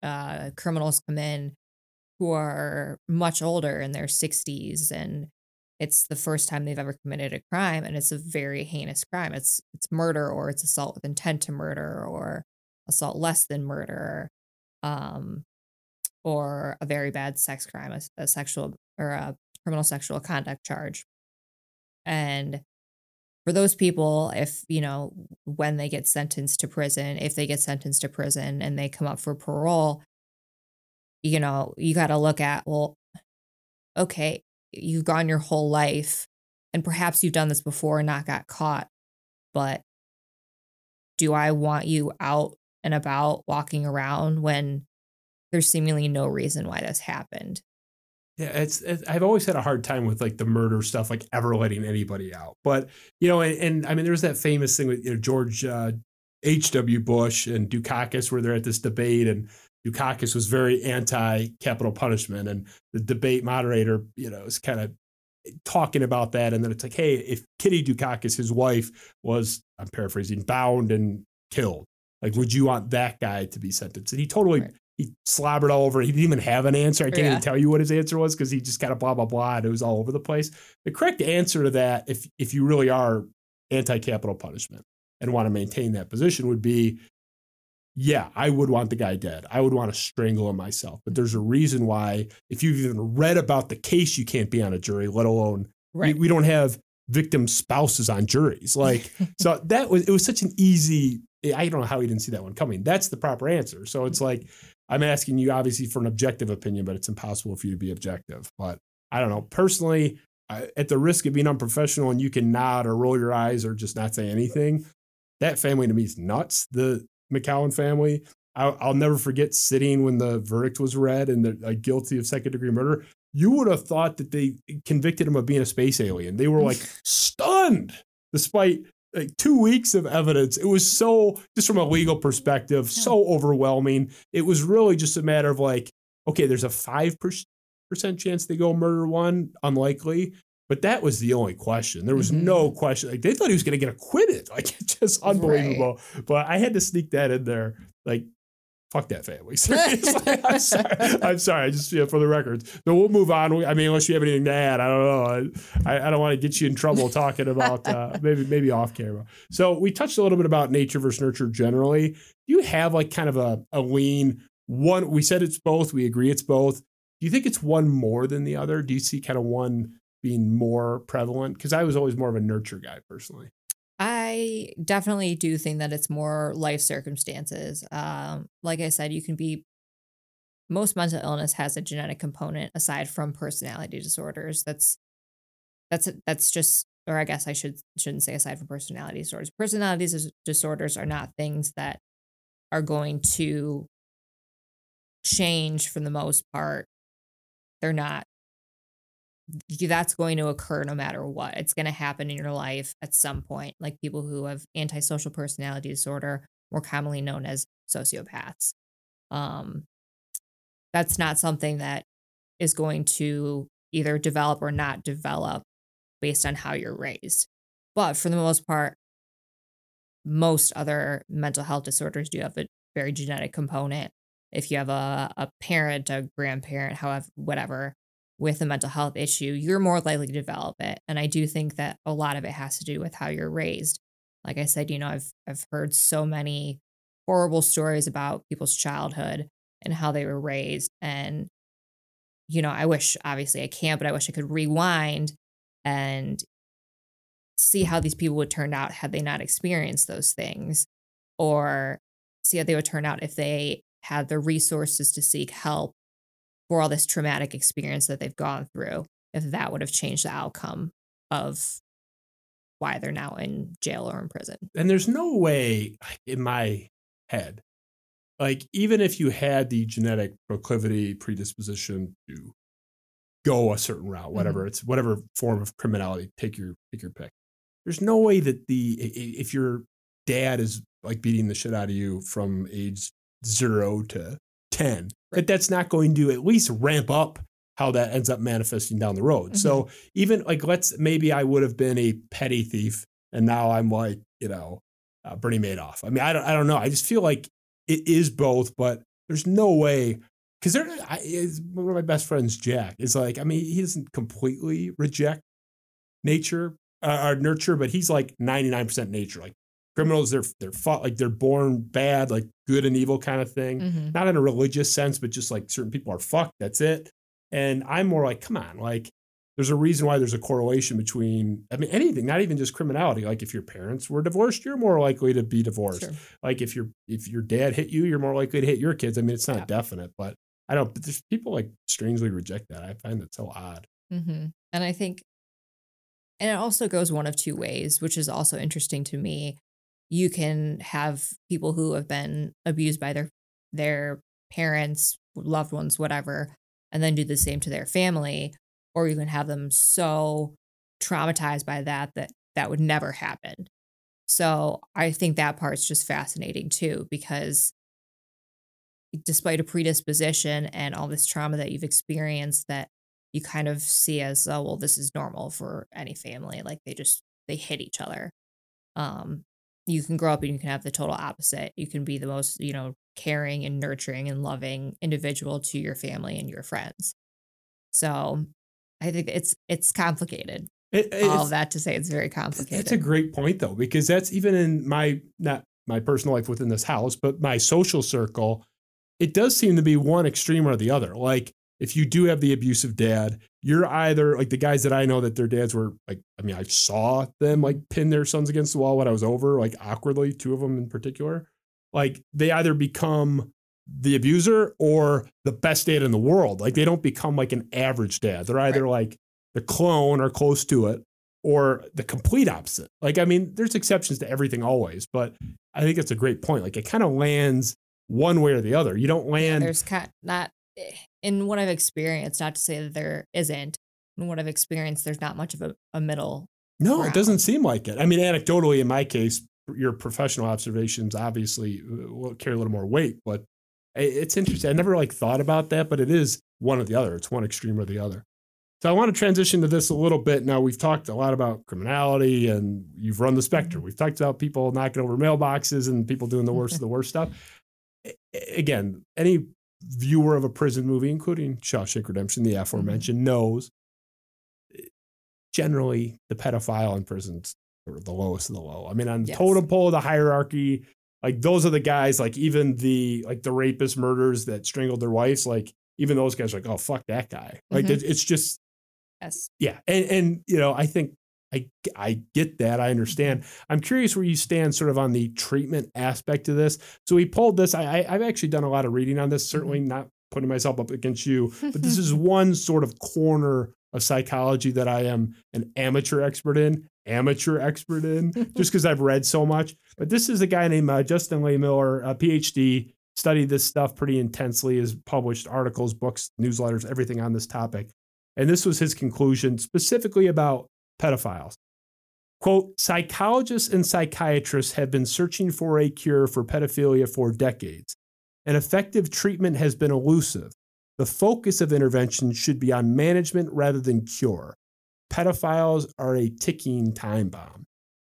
uh, criminals come in who are much older in their 60s and it's the first time they've ever committed a crime and it's a very heinous crime it's it's murder or it's assault with intent to murder or assault less than murder um or a very bad sex crime a, a sexual or a criminal sexual conduct charge. And for those people if you know when they get sentenced to prison if they get sentenced to prison and they come up for parole you know, you got to look at, well, okay, you've gone your whole life and perhaps you've done this before and not got caught, but do I want you out and about walking around when there's seemingly no reason why this happened? Yeah, it's, it's, I've always had a hard time with like the murder stuff, like ever letting anybody out. But you know, and, and I mean, there's that famous thing with you know, George uh, H. W. Bush and Dukakis, where they're at this debate, and Dukakis was very anti-capital punishment, and the debate moderator, you know, is kind of talking about that, and then it's like, hey, if Kitty Dukakis, his wife, was I'm paraphrasing, bound and killed, like, would you want that guy to be sentenced? And he totally right. He slobbered all over. He didn't even have an answer. I can't yeah. even tell you what his answer was because he just kind of blah blah blah, and it was all over the place. The correct answer to that, if if you really are anti-capital punishment and want to maintain that position, would be yeah, I would want the guy dead. I would want to strangle him myself. But there's a reason why, if you've even read about the case, you can't be on a jury, let alone Right. we, we don't have victim spouses on juries. Like, so that was, it was such an easy, I don't know how he didn't see that one coming. That's the proper answer. So it's like, I'm asking you obviously for an objective opinion, but it's impossible for you to be objective. But I don't know. Personally, I, at the risk of being unprofessional and you can nod or roll your eyes or just not say anything, that family to me is nuts. The McCowan family. I'll, I'll never forget sitting when the verdict was read and they're like, uh, guilty of second degree murder. You would have thought that they convicted him of being a space alien. They were like stunned, despite like two weeks of evidence. It was so, just from a legal perspective, so overwhelming. It was really just a matter of like, okay, there's a 5% chance they go murder one, unlikely. But that was the only question. There was Mhm. no question. Like they thought he was going to get acquitted. Like it's just unbelievable. But I had to sneak that in there. Like, fuck that family. Seriously. I'm sorry. I'm sorry. I just yeah, for the record. No, we'll move on. I mean, unless you have anything to add, I don't know. I, I don't want to get you in trouble talking about uh, maybe maybe off camera. So we touched a little bit about nature versus nurture generally. Do you have like kind of a, a lean one? We said it's both. We agree it's both. Do you think it's one more than the other? Do you see kind of one being more prevalent? Because I was always more of a nurture guy personally. I definitely do think that it's more life circumstances. Um, like I said, you can be most mental illness has a genetic component aside from personality disorders. That's that's that's just or I guess I should shouldn't say aside from personality disorders. Personality disorders are not things that are going to change for the most part. They're not that's going to occur no matter what. It's going to happen in your life at some point. Like people who have antisocial personality disorder, more commonly known as sociopaths. Um, that's not something that is going to either develop or not develop based on how you're raised. But for the most part, most other mental health disorders do have a very genetic component. If you have a, a parent, a grandparent, however, whatever, with a mental health issue, you're more likely to develop it. And I do think that a lot of it has to do with how you're raised. Like I said, you know, I've I've heard so many horrible stories about people's childhood and how they were raised. And, you know, I wish obviously I can't, but I wish I could rewind and see how these people would turn out had they not experienced those things, or see how they would turn out if they had the resources to seek help for all this traumatic experience that they've gone through, if that would have changed the outcome of why they're now in jail or in prison. and there's no way in my head like even if you had the genetic proclivity predisposition to go a certain route whatever mm-hmm. it's whatever form of criminality take your take your pick there's no way that the if your dad is like beating the shit out of you from age 0 to 10 that that's not going to at least ramp up how that ends up manifesting down the road so even like let's maybe i would have been a petty thief and now i'm like you know uh, Bernie Madoff. I mean, I don't, I don't know. I just feel like it is both, but there's no way because there. I, one of my best friends, Jack, is like. I mean, he doesn't completely reject nature uh, or nurture, but he's like 99 percent nature. Like criminals, they're they're fought, like they're born bad, like good and evil kind of thing. Mhm. Not in a religious sense, but just like certain people are fucked. That's it. And I'm more like, come on, like there's a reason why there's a correlation between i mean anything not even just criminality like if your parents were divorced you're more likely to be divorced Sure. like if your if your dad hit you you're more likely to hit your kids i mean it's not Yeah. definite but i don't but there's people like strangely reject that i find that so odd hmm And I think, and it also goes one of two ways, which is also interesting to me. You can have people who have been abused by their their parents, loved ones, whatever, and then do the same to their family, or you can have them so traumatized by that that that would never happen. So I think that part's just fascinating too, because despite a predisposition and all this trauma that you've experienced, that you kind of see as oh well this is normal for any family like they just they hit each other um you can grow up and you can have the total opposite. You can be the most you know caring and nurturing and loving individual to your family and your friends. So i think it's it's complicated. It- all it's- of that to say it's very complicated It's a great point though, because that's even in my not my personal life within this house, but my social circle, it does seem to be one extreme or the other. Like if you do have the abusive dad, you're either like the guys that I know that their dads were like, I mean, I saw them like pin their sons against the wall when I was over, like awkwardly, two of them in particular. Like they either become the abuser or the best dad in the world. Like they don't become like an average dad. They're either right. like the clone or close to it or the complete opposite. Like, I mean, there's exceptions to everything always, but I think it's a great point. Like it kind of lands one way or the other. You don't land. Yeah, there's kind of not eh, in what I've experienced, not to say that there isn't. In what I've experienced, there's not much of a, a middle. No, ground. it doesn't seem like it. I mean, anecdotally, in my case, your professional observations obviously uh, will carry a little more weight, but it's interesting. I never like thought about that, but it is one or the other. It's one extreme or the other. So I want to transition to this a little bit. Now we've talked a lot about criminality and you've run the spectrum. We've talked about people knocking over mailboxes and people doing the worst of the worst stuff. Again, any viewer of a prison movie, including Shawshank Redemption, the aforementioned, knows generally the pedophile in prisons are the lowest of the low. I mean, on the yes. totem pole of the hierarchy, like those are the guys, like even the like the rapist murders that strangled their wives, like even those guys are like, oh fuck that guy. Like mm-hmm. it's just Yes. Yeah. And and you know, I think I I get that. I understand. I'm curious where you stand sort of on the treatment aspect of this. So we pulled this. I, I have actually done a lot of reading on this, certainly mm-hmm. not putting myself up against you, but this is one sort of corner of psychology that I am an amateur expert in, amateur expert in, just because I've read so much. But this is a guy named uh, Justin Lehmiller, a PhD, studied this stuff pretty intensely, has published articles, books, newsletters, everything on this topic. And this was his conclusion specifically about pedophiles. Quote Psychologists and psychiatrists have been searching for a cure for pedophilia for decades. An effective treatment has been elusive. The focus of intervention should be on management rather than cure. Pedophiles are a ticking time bomb.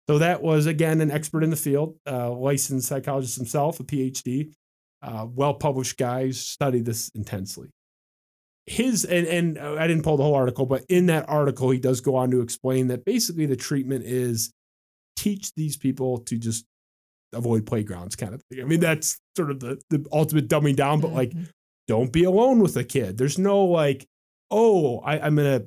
So that was, again, an expert in the field, uh, licensed psychologist himself, a PhD, uh, well published guys, studied this intensely his and, and uh, I didn't pull the whole article, but in that article, he does go on to explain that basically the treatment is teach these people to just avoid playgrounds kind of thing. I mean, that's sort of the, the ultimate dumbing down, but like, mm-hmm. don't be alone with a kid. There's no like, oh, I, I'm gonna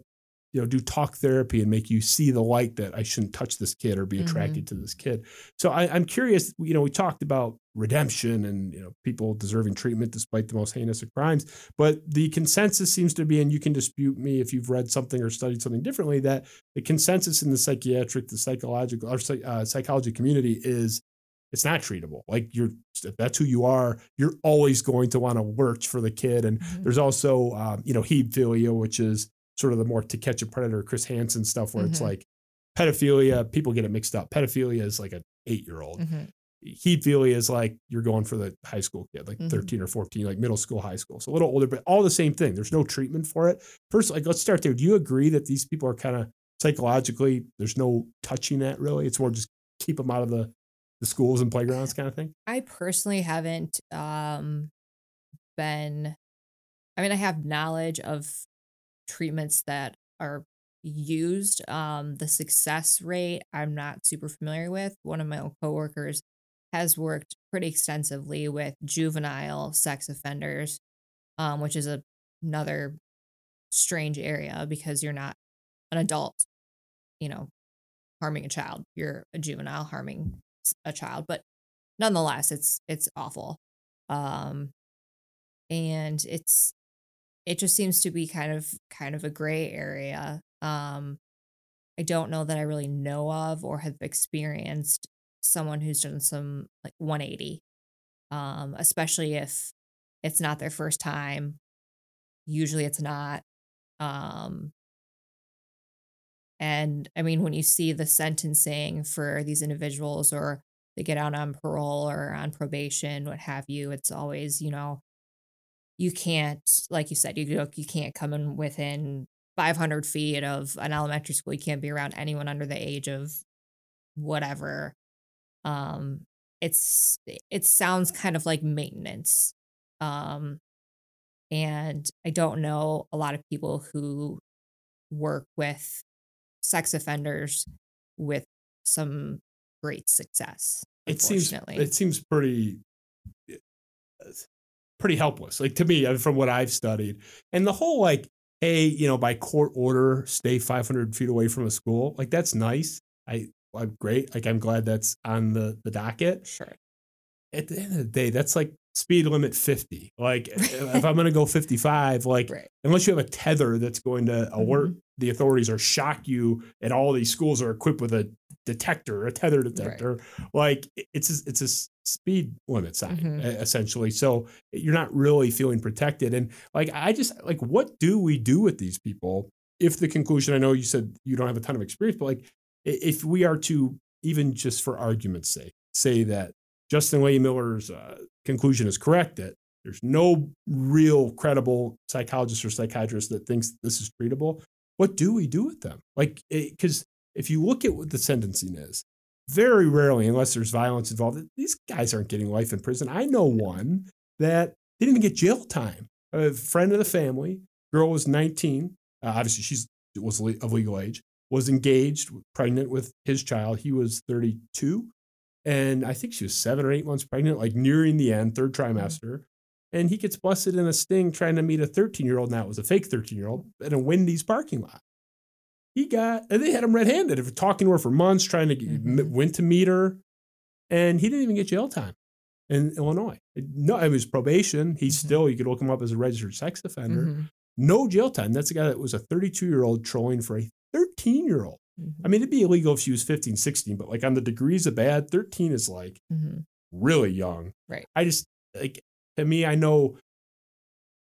you know do talk therapy and make you see the light that I shouldn't touch this kid or be attracted mm-hmm. to this kid. So I, I'm curious. You know, we talked about redemption and you know people deserving treatment despite the most heinous of crimes, but the consensus seems to be, and you can dispute me if you've read something or studied something differently, that the consensus in the psychiatric, the psychological or uh, psychology community is it's not treatable. Like you're, if that's who you are, you're always going to want to lurch for the kid. And mm-hmm. there's also, um, you know, hebephilia, which is sort of the more to catch a predator Chris Hansen stuff where mm-hmm. it's like pedophilia people get it mixed up. Pedophilia is like an eight year old mm-hmm. hebephilia is like you're going for the high school kid like mm-hmm. 13 or 14 like middle school high school. So a little older but all the same thing. There's no treatment for it. First like let's start there. Do you agree that these people are kind of psychologically there's no touching that really? It's more just keep them out of the the schools and playgrounds kind of thing? I personally haven't um been i mean i have knowledge of treatments that are used. Um, the success rate I'm not super familiar with. One of my own coworkers has worked pretty extensively with juvenile sex offenders, um, which is a, another strange area because you're not an adult, you know, harming a child. You're a juvenile harming a child, but nonetheless, it's it's awful. Um, and it's it just seems to be kind of kind of a gray area. Um, I don't know that I really know of or have experienced someone who's done some like 180, um, especially if it's not their first time. Usually it's not. Um, and I mean, when you see the sentencing for these individuals or they get out on parole or on probation, what have you, it's always, you know, you can't, like you said, you you can't come in within 500 feet of an elementary school. You can't be around anyone under the age of whatever. Um, it's it sounds kind of like maintenance. Um, and I don't know a lot of people who work with sex offenders with some great success. it seems it seems pretty pretty helpless like to me uh, from what i've studied and the whole like hey you know by court order stay 500 feet away from a school like that's nice i i'm great like i'm glad that's on the the docket Sure. at the end of the day that's like speed limit 50 like if i'm going to go 55 like Right. unless you have a tether that's going to alert Mhm. the authorities or shock you and all these schools are equipped with a detector a tether detector like it's it's a, it's a s- speed limit sign Mhm. e- essentially. So you're not really feeling protected. And like i just like what do we do with these people if the conclusion i know you said you don't have a ton of experience but like if we are to even just for argument's sake say that justin Lehmiller's uh, conclusion is correct that there's no real credible psychologist or psychiatrist that thinks this is treatable what do we do with them? Like because if you look at what the sentencing is very rarely unless there's violence involved these guys aren't getting life in prison. I know one that didn't even get jail time. A friend of the family girl was 19 uh, obviously she's was of legal age was engaged pregnant with his child. He was 32 and i think she was seven or eight months pregnant like nearing the end third trimester. And he gets busted in a sting trying to meet a 13 year old now it was a fake 13 year old in a wendy's parking lot he got and they had him red-handed of talking to her for months trying to get, Mhm. went to meet her and he didn't even get jail time in illinois no it was probation he's Mhm. still you could look him up as a registered sex offender Mhm. no jail time that's a guy that was a 32 year old trolling for a 13 year old Mhm. i mean it'd be illegal if she was 15 16 but like on the degrees of bad 13 is like Mhm. really young. Right. I just like to me, I know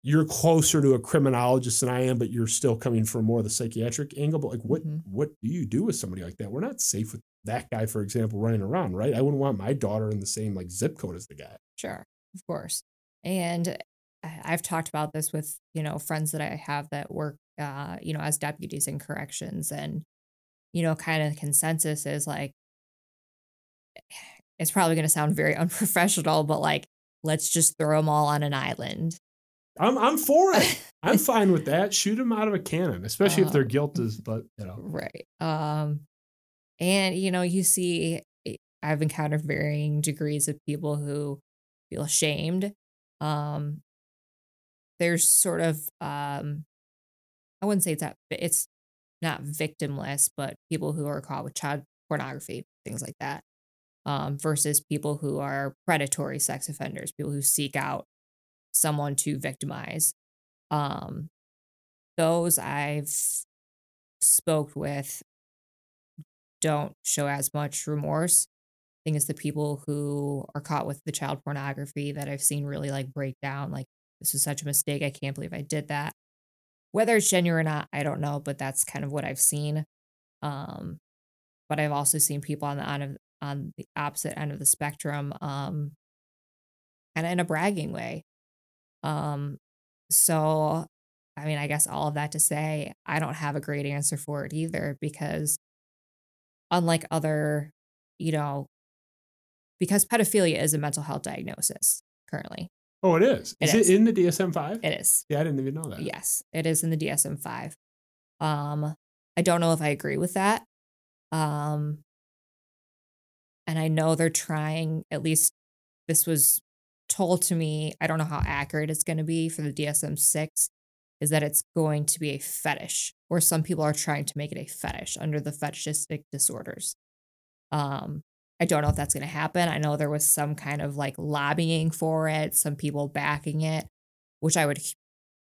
you're closer to a criminologist than I am, but you're still coming from more of the psychiatric angle. But like, what Mhm. what do you do with somebody like that? We're not safe with that guy, for example, running around, right? I wouldn't want my daughter in the same like zip code as the guy. Sure, of course. And I- I've talked about this with, you know, friends that I have that work, uh, you know, as deputies in corrections. And, you know, kind of consensus is like, it's probably going to sound very unprofessional, but like, let's just throw them all on an island. I'm I'm for it. I'm fine with that. Shoot them out of a cannon, especially if their Um, guilt is, but you know, Right. Um, and you know, you see, eh, I've encountered varying degrees of people who feel ashamed. Um, there's sort of, um, I wouldn't say it's that it's not victimless, but people who are caught with child pornography, things like that, um, versus people who are predatory sex offenders, people who seek out someone to victimize. Um, those I've spoke with don't show as much remorse. I think it's the people who are caught with the child pornography that I've seen really like break down. Like, this was such a mistake. I can't believe I did that. Whether it's genuine or not, I don't know, but that's kind of what I've seen. Um, but I've also seen people on the on, of, on the opposite end of the spectrum, um, kind of in a bragging way. Um, so I mean, I guess all of that to say, I don't have a great answer for it either because, unlike other, you know, because pedophilia is a mental health diagnosis currently. oh, it is. It Is is. it in the DSM five? It is. Yeah, I didn't even know that. Yes, it is in the DSM 5. Um, I don't know if I agree with that. Um, and I know they're trying, at least this was told to me. I don't know how accurate it's going to be for the DSM 6, is that it's going to be a fetish, or some people are trying to make it a fetish under the fetishistic disorders. Um, I don't know if that's going to happen. I know there was some kind of like lobbying for it, some people backing it, which I would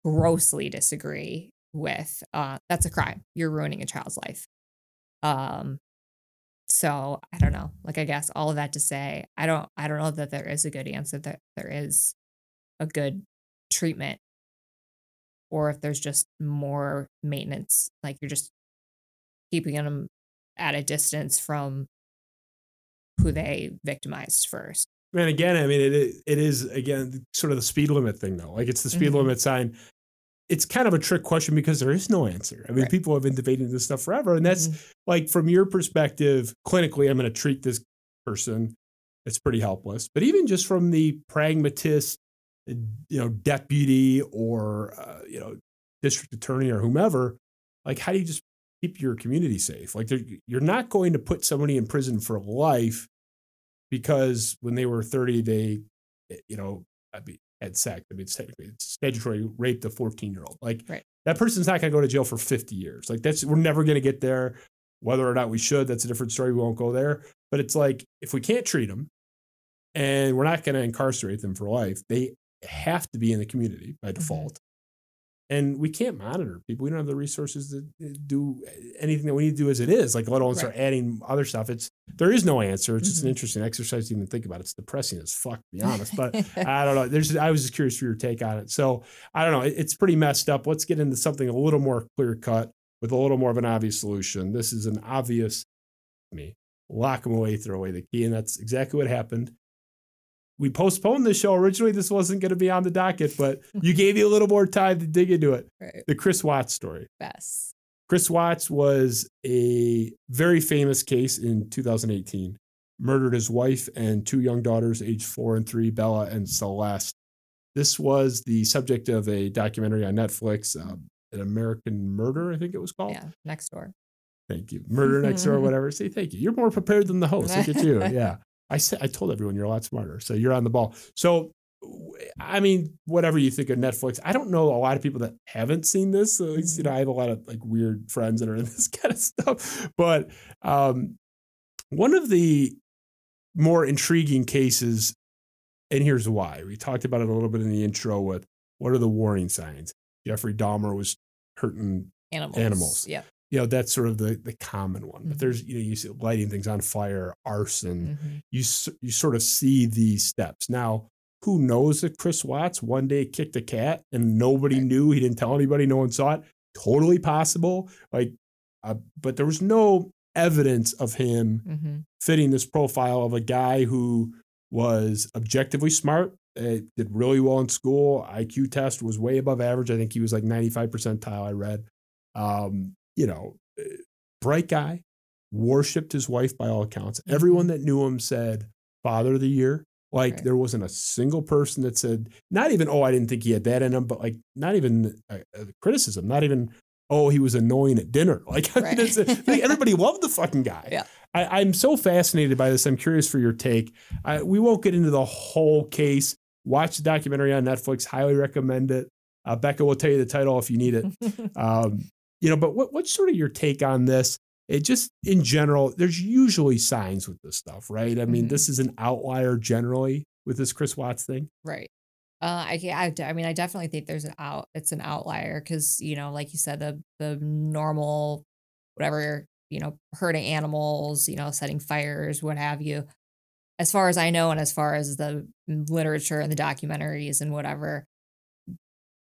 grossly disagree with. Uh, that's a crime. You're ruining a child's life. Um, so I don't know. Like I guess all of that to say, I don't. I don't know that there is a good answer. That there is a good treatment, or if there's just more maintenance. Like you're just keeping them at a distance from who they victimized first. Man, again, I mean, it is, it is again sort of the speed limit thing, though. Like it's the speed Mhm. limit sign. It's kind of a trick question because there is no answer. I mean, Right. people have been debating this stuff forever, and that's Mhm. like from your perspective, clinically, I'm going to treat this person. It's pretty helpless, but even just from the pragmatist, uh, you know, deputy or uh, you know, district attorney or whomever, like how do you just keep your community safe? Like you're not going to put somebody in prison for life because when they were 30, they, eh, you know, I mean, had sex. I mean, it's technically it's statutory rape the 14 year old. Like Right. that person's not going to go to jail for 50 years. Like that's we're never going to get there. Whether or not we should, that's a different story. We won't go there. But it's like if we can't treat them, and we're not going to incarcerate them for life, they have to be in the community by mm-hmm. default. And we can't monitor people. We don't have the resources to uh, do anything that we need to do as it is. Like, let alone start adding other stuff. It's there is no answer. It's just an Mhm. interesting exercise to even think about. It's depressing as fuck, to be honest. But I don't know. There's I was just curious for your take on it. So I don't know. It- it's pretty messed up. Let's get into something a little more clear cut with a little more of an obvious solution. This is an obvious me. Lock them away, throw away the key. And that's exactly what happened. We postponed the show. Originally, this wasn't going to be on the docket, but you gave you a little more time to dig into it. right. The Chris Watts story. Best. Chris Watts was a very famous case in 2018. Murdered his wife and two young daughters, aged four and three, Bella and Celeste. This was the subject of a documentary on Netflix, uh, An American Murder, I think it was called. Yeah. Next door. Thank you. Murder next door, whatever. Say thank you. You're more prepared than the host. Look at you. Yeah. I said I told everyone you're a lot smarter. So you're on the ball. So I mean, whatever you think of Netflix, I don't know a lot of people that haven't seen this. So you know, I have a lot of like weird friends that are in this kind of stuff. But um one of the more intriguing cases, and here's why. We talked about it a little bit in the intro with what are the warning signs? Jeffrey Dahmer was hurting Animals. Animals. Yep. You know that's sort of the the common one but Mhm. there's you know you see lighting things on fire arson Mhm. you you sort of see these steps now who knows that chris watts one day kicked a cat and nobody Right. knew he didn't tell anybody no one saw it totally possible like uh, but there was no evidence of him Mhm. fitting this profile of a guy who was objectively smart uh, did really well in school iq test was way above average i think he was like 95 percentile i read um, you know uh, bright guy worshipped his wife by all accounts everyone that knew him said father of the year like Right. there wasn't a single person that said not even oh i didn't think he had that in him but like not even uh, uh, criticism not even oh he was annoying at dinner like, I mean, Right. it's, like, everybody loved the fucking guy Yeah. I, I'm so fascinated by this. I'm curious for your take. I, we won't get into the whole case. Watch the documentary on Netflix. Highly recommend it. Uh, Becca will tell you the title if you need it. Um, you know, but what, what's sort of your take on this? It just in general, there's usually signs with this stuff, right? I mean, Mhm. this is an outlier generally with this Chris Watts thing. Right. Uh, I, I, I mean, I definitely think there's an out. It's an outlier because you know, like you said, the the normal, whatever you know, hurting animals, you know, setting fires, what have you. As far as I know, and as far as the literature and the documentaries and whatever,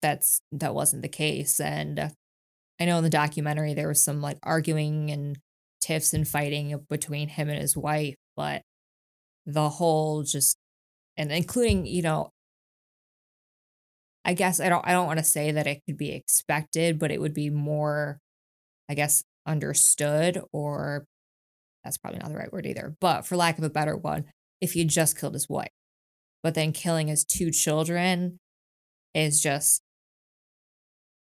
that's that wasn't the case. And uh, I know in the documentary there was some like arguing and tiffs and fighting between him and his wife, but the whole just and including you know I guess I don't I don't want to say that it could be expected, but it would be more, I guess, understood or that's probably not the right word either. But for lack of a better one, if he just killed his wife, but then killing his two children is just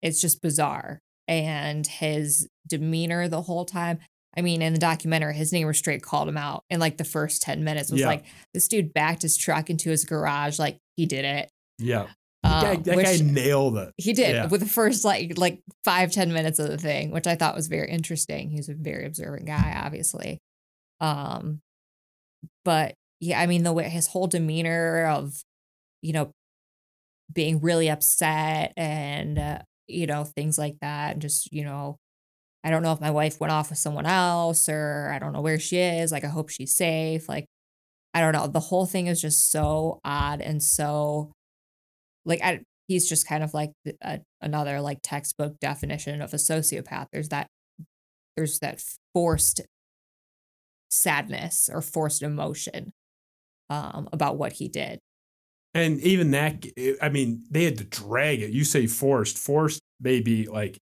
it's just bizarre. And his demeanor the whole time. I mean, in the documentary, his neighbor straight called him out in like the first 10 minutes. Was Yeah. like, this dude backed his truck into his garage, like he did it. Yeah. Um, that guy, that guy nailed it. he did Yeah. with the first like like five ten minutes of the thing, which I thought was very interesting. He's a very observant guy, obviously. Um, but yeah, I mean the way his whole demeanor of, you know, being really upset and uh, you know things like that, and just you know, I don't know if my wife went off with someone else or I don't know where she is. Like I hope she's safe. Like I don't know. The whole thing is just so odd and so like I, he's just kind of like a, another like textbook definition of a sociopath. There's that there's that forced sadness or forced emotion um about what he did. And even that, I mean, they had to drag it. You say forced. Forced maybe like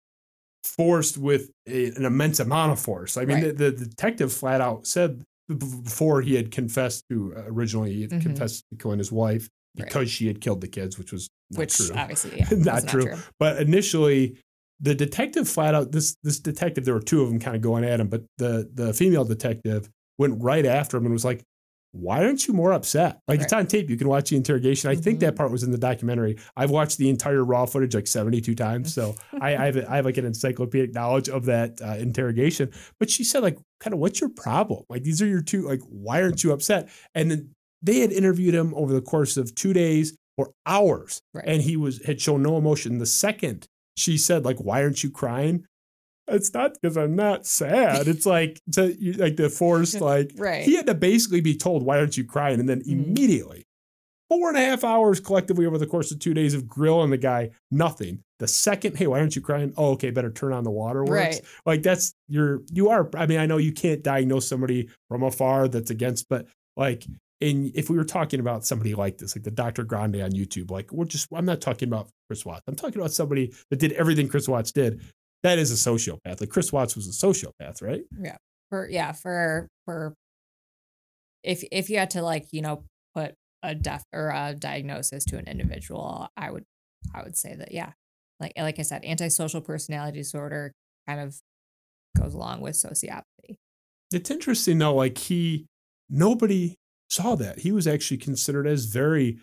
forced with a, an immense amount of force. I mean, Right. the, the detective flat out said before he had confessed to uh, originally he had Mhm. confessed to killing his wife Right. because she had killed the kids, which was not which true. obviously yeah, Not was true. But initially, the detective flat out this this detective there were two of them kind of going at him, but the the female detective went right after him and was like, why aren't you more upset? Like it's on tape. You can watch the interrogation. I think Mhm. that part was in the documentary. I've watched the entire raw footage like 72 times. So I, I, have, I have like an encyclopedic knowledge of that uh, interrogation. But she said, like, kind of, what's your problem? Like, these are your two, like, why aren't you upset? And then they had interviewed him over the course of two days or hours. Right. And he was had shown no emotion. The second she said, like, why aren't you crying? It's not because I'm not sad. It's like, you- like the forced, like, Right. he had to basically be told, why aren't you crying? And then Mhm. immediately, four and a half hours collectively over the course of two days of grilling the guy, nothing. The second, hey, why aren't you crying? Oh, okay, better turn on the waterworks. Right. Like that's you're you are. I mean, I know you can't diagnose somebody from afar that's against, but like in if we were talking about somebody like this, like the Dr. Grande on YouTube, like we're just I'm not talking about Chris Watts. I'm talking about somebody that did everything Chris Watts did. That is a sociopath. Like Chris Watts was a sociopath, right? Yeah. For yeah for for if if you had to like you know put a def or a diagnosis to an individual i would i would say that yeah like like i said antisocial personality disorder kind of goes along with sociopathy It's interesting though, like he nobody saw that. He was actually considered as very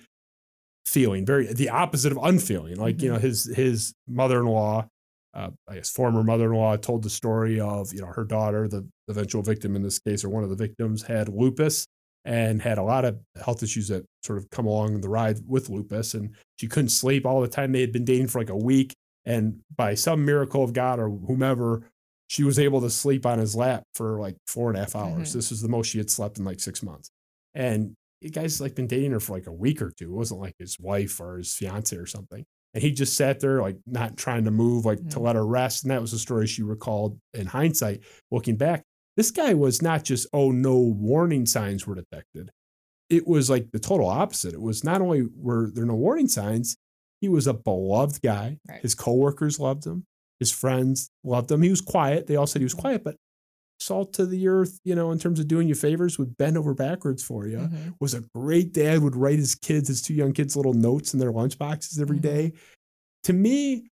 feeling, very the opposite of unfeeling. Like, you know, mm-hmm. his his mother-in-law, uh, I guess former mother-in-law told the story of, you know, her daughter, the eventual victim in this case, or one of the victims, had lupus and had a lot of health issues that sort of come along the ride with lupus. And she couldn't sleep all the time. They had been dating for like a week. And by some miracle of God or whomever, she was able to sleep on his lap for like four and a half hours. Mhm. This was the most she had slept in like six months. And the guy's like been dating her for like a week or two. It wasn't like his wife or his fiance or something. And he just sat there like not trying to move, like to Mhm. let her rest. And that was the story she recalled in hindsight, looking back. This guy was not just, oh, no warning signs were detected. It was like the total opposite. It was not only were there no warning signs, he was a beloved guy. Right. His coworkers loved him. His friends loved him. He was quiet. They all said he was quiet, but salt to the earth, you know, in terms of doing you favors, would bend over backwards for you. Mhm. Was a great dad, would write his kids, his two young kids, little notes in their lunch boxes every Mhm. day. To me,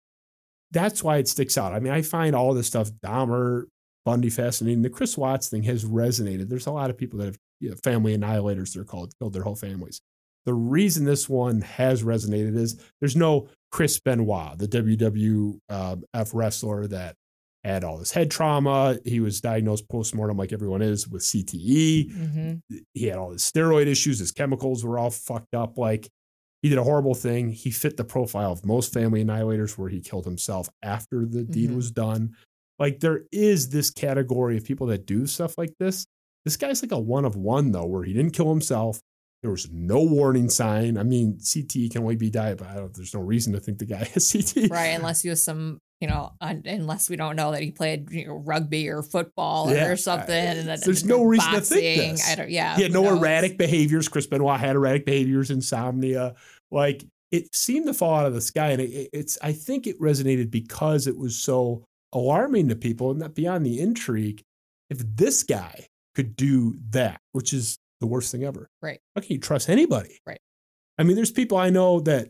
that's why it sticks out. I mean, I find all this stuff, Dahmer, Bundy fascinating. The Chris Watts thing has resonated. There's a lot of people that have you know, family annihilators, they're called, killed their whole families. The reason this one has resonated is there's no Chris Benoit, the WWF wrestler that had all this head trauma. He was diagnosed postmortem, like everyone is, with CTE. Mhm. He had all his steroid issues. His chemicals were all fucked up. Like he did a horrible thing. He fit the profile of most family annihilators where he killed himself after the deed Mhm. was done. Like there is this category of people that do stuff like this. This guy's like a one of one though, where he didn't kill himself. There was no warning sign. I mean, CTE can only be died, but I don't, there's no reason to think the guy has CTE. right unless he was some you know un- unless we don't know that he played you know, rugby or football Yeah, or something I- and there's no reason to think boxing, this. i don't yeah he had no knows? erratic behaviors. Chris Benoit had erratic behaviors, insomnia. Like it seemed to fall out of the sky, and it, it's. I think it resonated because it was so alarming to people, and that beyond the intrigue. If this guy could do that, which is the worst thing ever, Right. How can you trust anybody? Right. I mean, there's people I know that,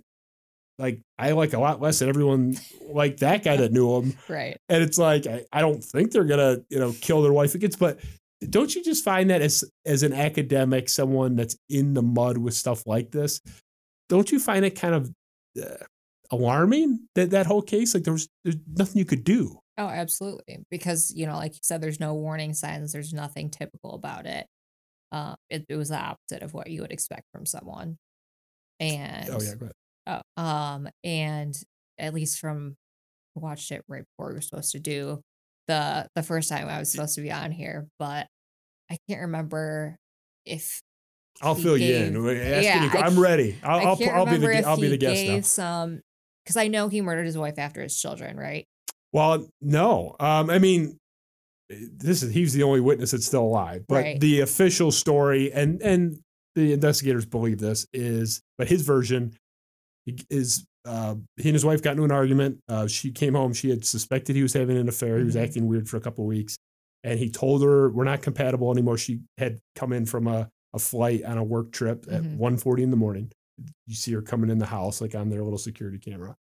like, I like a lot less than everyone like that guy that knew him. right And it's like, I, I don't think they're gonna, you know, kill their wife against, but don't you just find that as as an academic, someone that's in the mud with stuff like this, don't you find it kind of uh, alarming that that whole case? Like there was there's nothing you could do. Oh, absolutely. Because, you know, like you said, there's no warning signs, there's nothing typical about it. Uh, it, it was the opposite of what you would expect from someone. And Oh yeah, go ahead. Oh, um, and at least from watched it right before we were supposed to do the the first time I was supposed to be on here, but I can't remember if I'll fill you in. Ask yeah, any- I'm ready. I'll I'll, I'll be the I'll be the guest now. some because I know he murdered his wife after his children, right? Well, no. Um, I mean, this is he's the only witness that's still alive. But Right. the official story, and and the investigators believe this is, but his version is uh, he and his wife got into an argument. Uh, she came home. She had suspected he was having an affair. He was Mhm. acting weird for a couple of weeks, and he told her we're not compatible anymore. She had come in from a, a flight on a work trip at Mhm. 1.40 in the morning. You see her coming in the house like on their little security camera.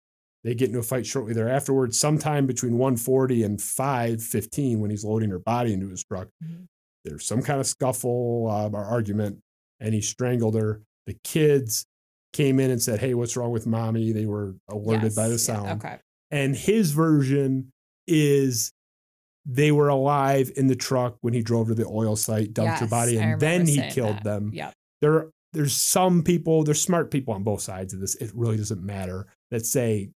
They get into a fight shortly thereafterwards, sometime between 140 and 515 when he's loading her body into his truck. Mhm. There's some kind of scuffle uh, or argument. and he strangled her. The kids came in and said, Hey, what's wrong with mommy? They were alerted by the Yes, yeah, sound. okay. And his version is they were alive in the truck when he drove to the oil site, dumped her body, and then he killed that. them. Yeah. There, there's some people, there's smart people on both sides of this. It really doesn't matter that say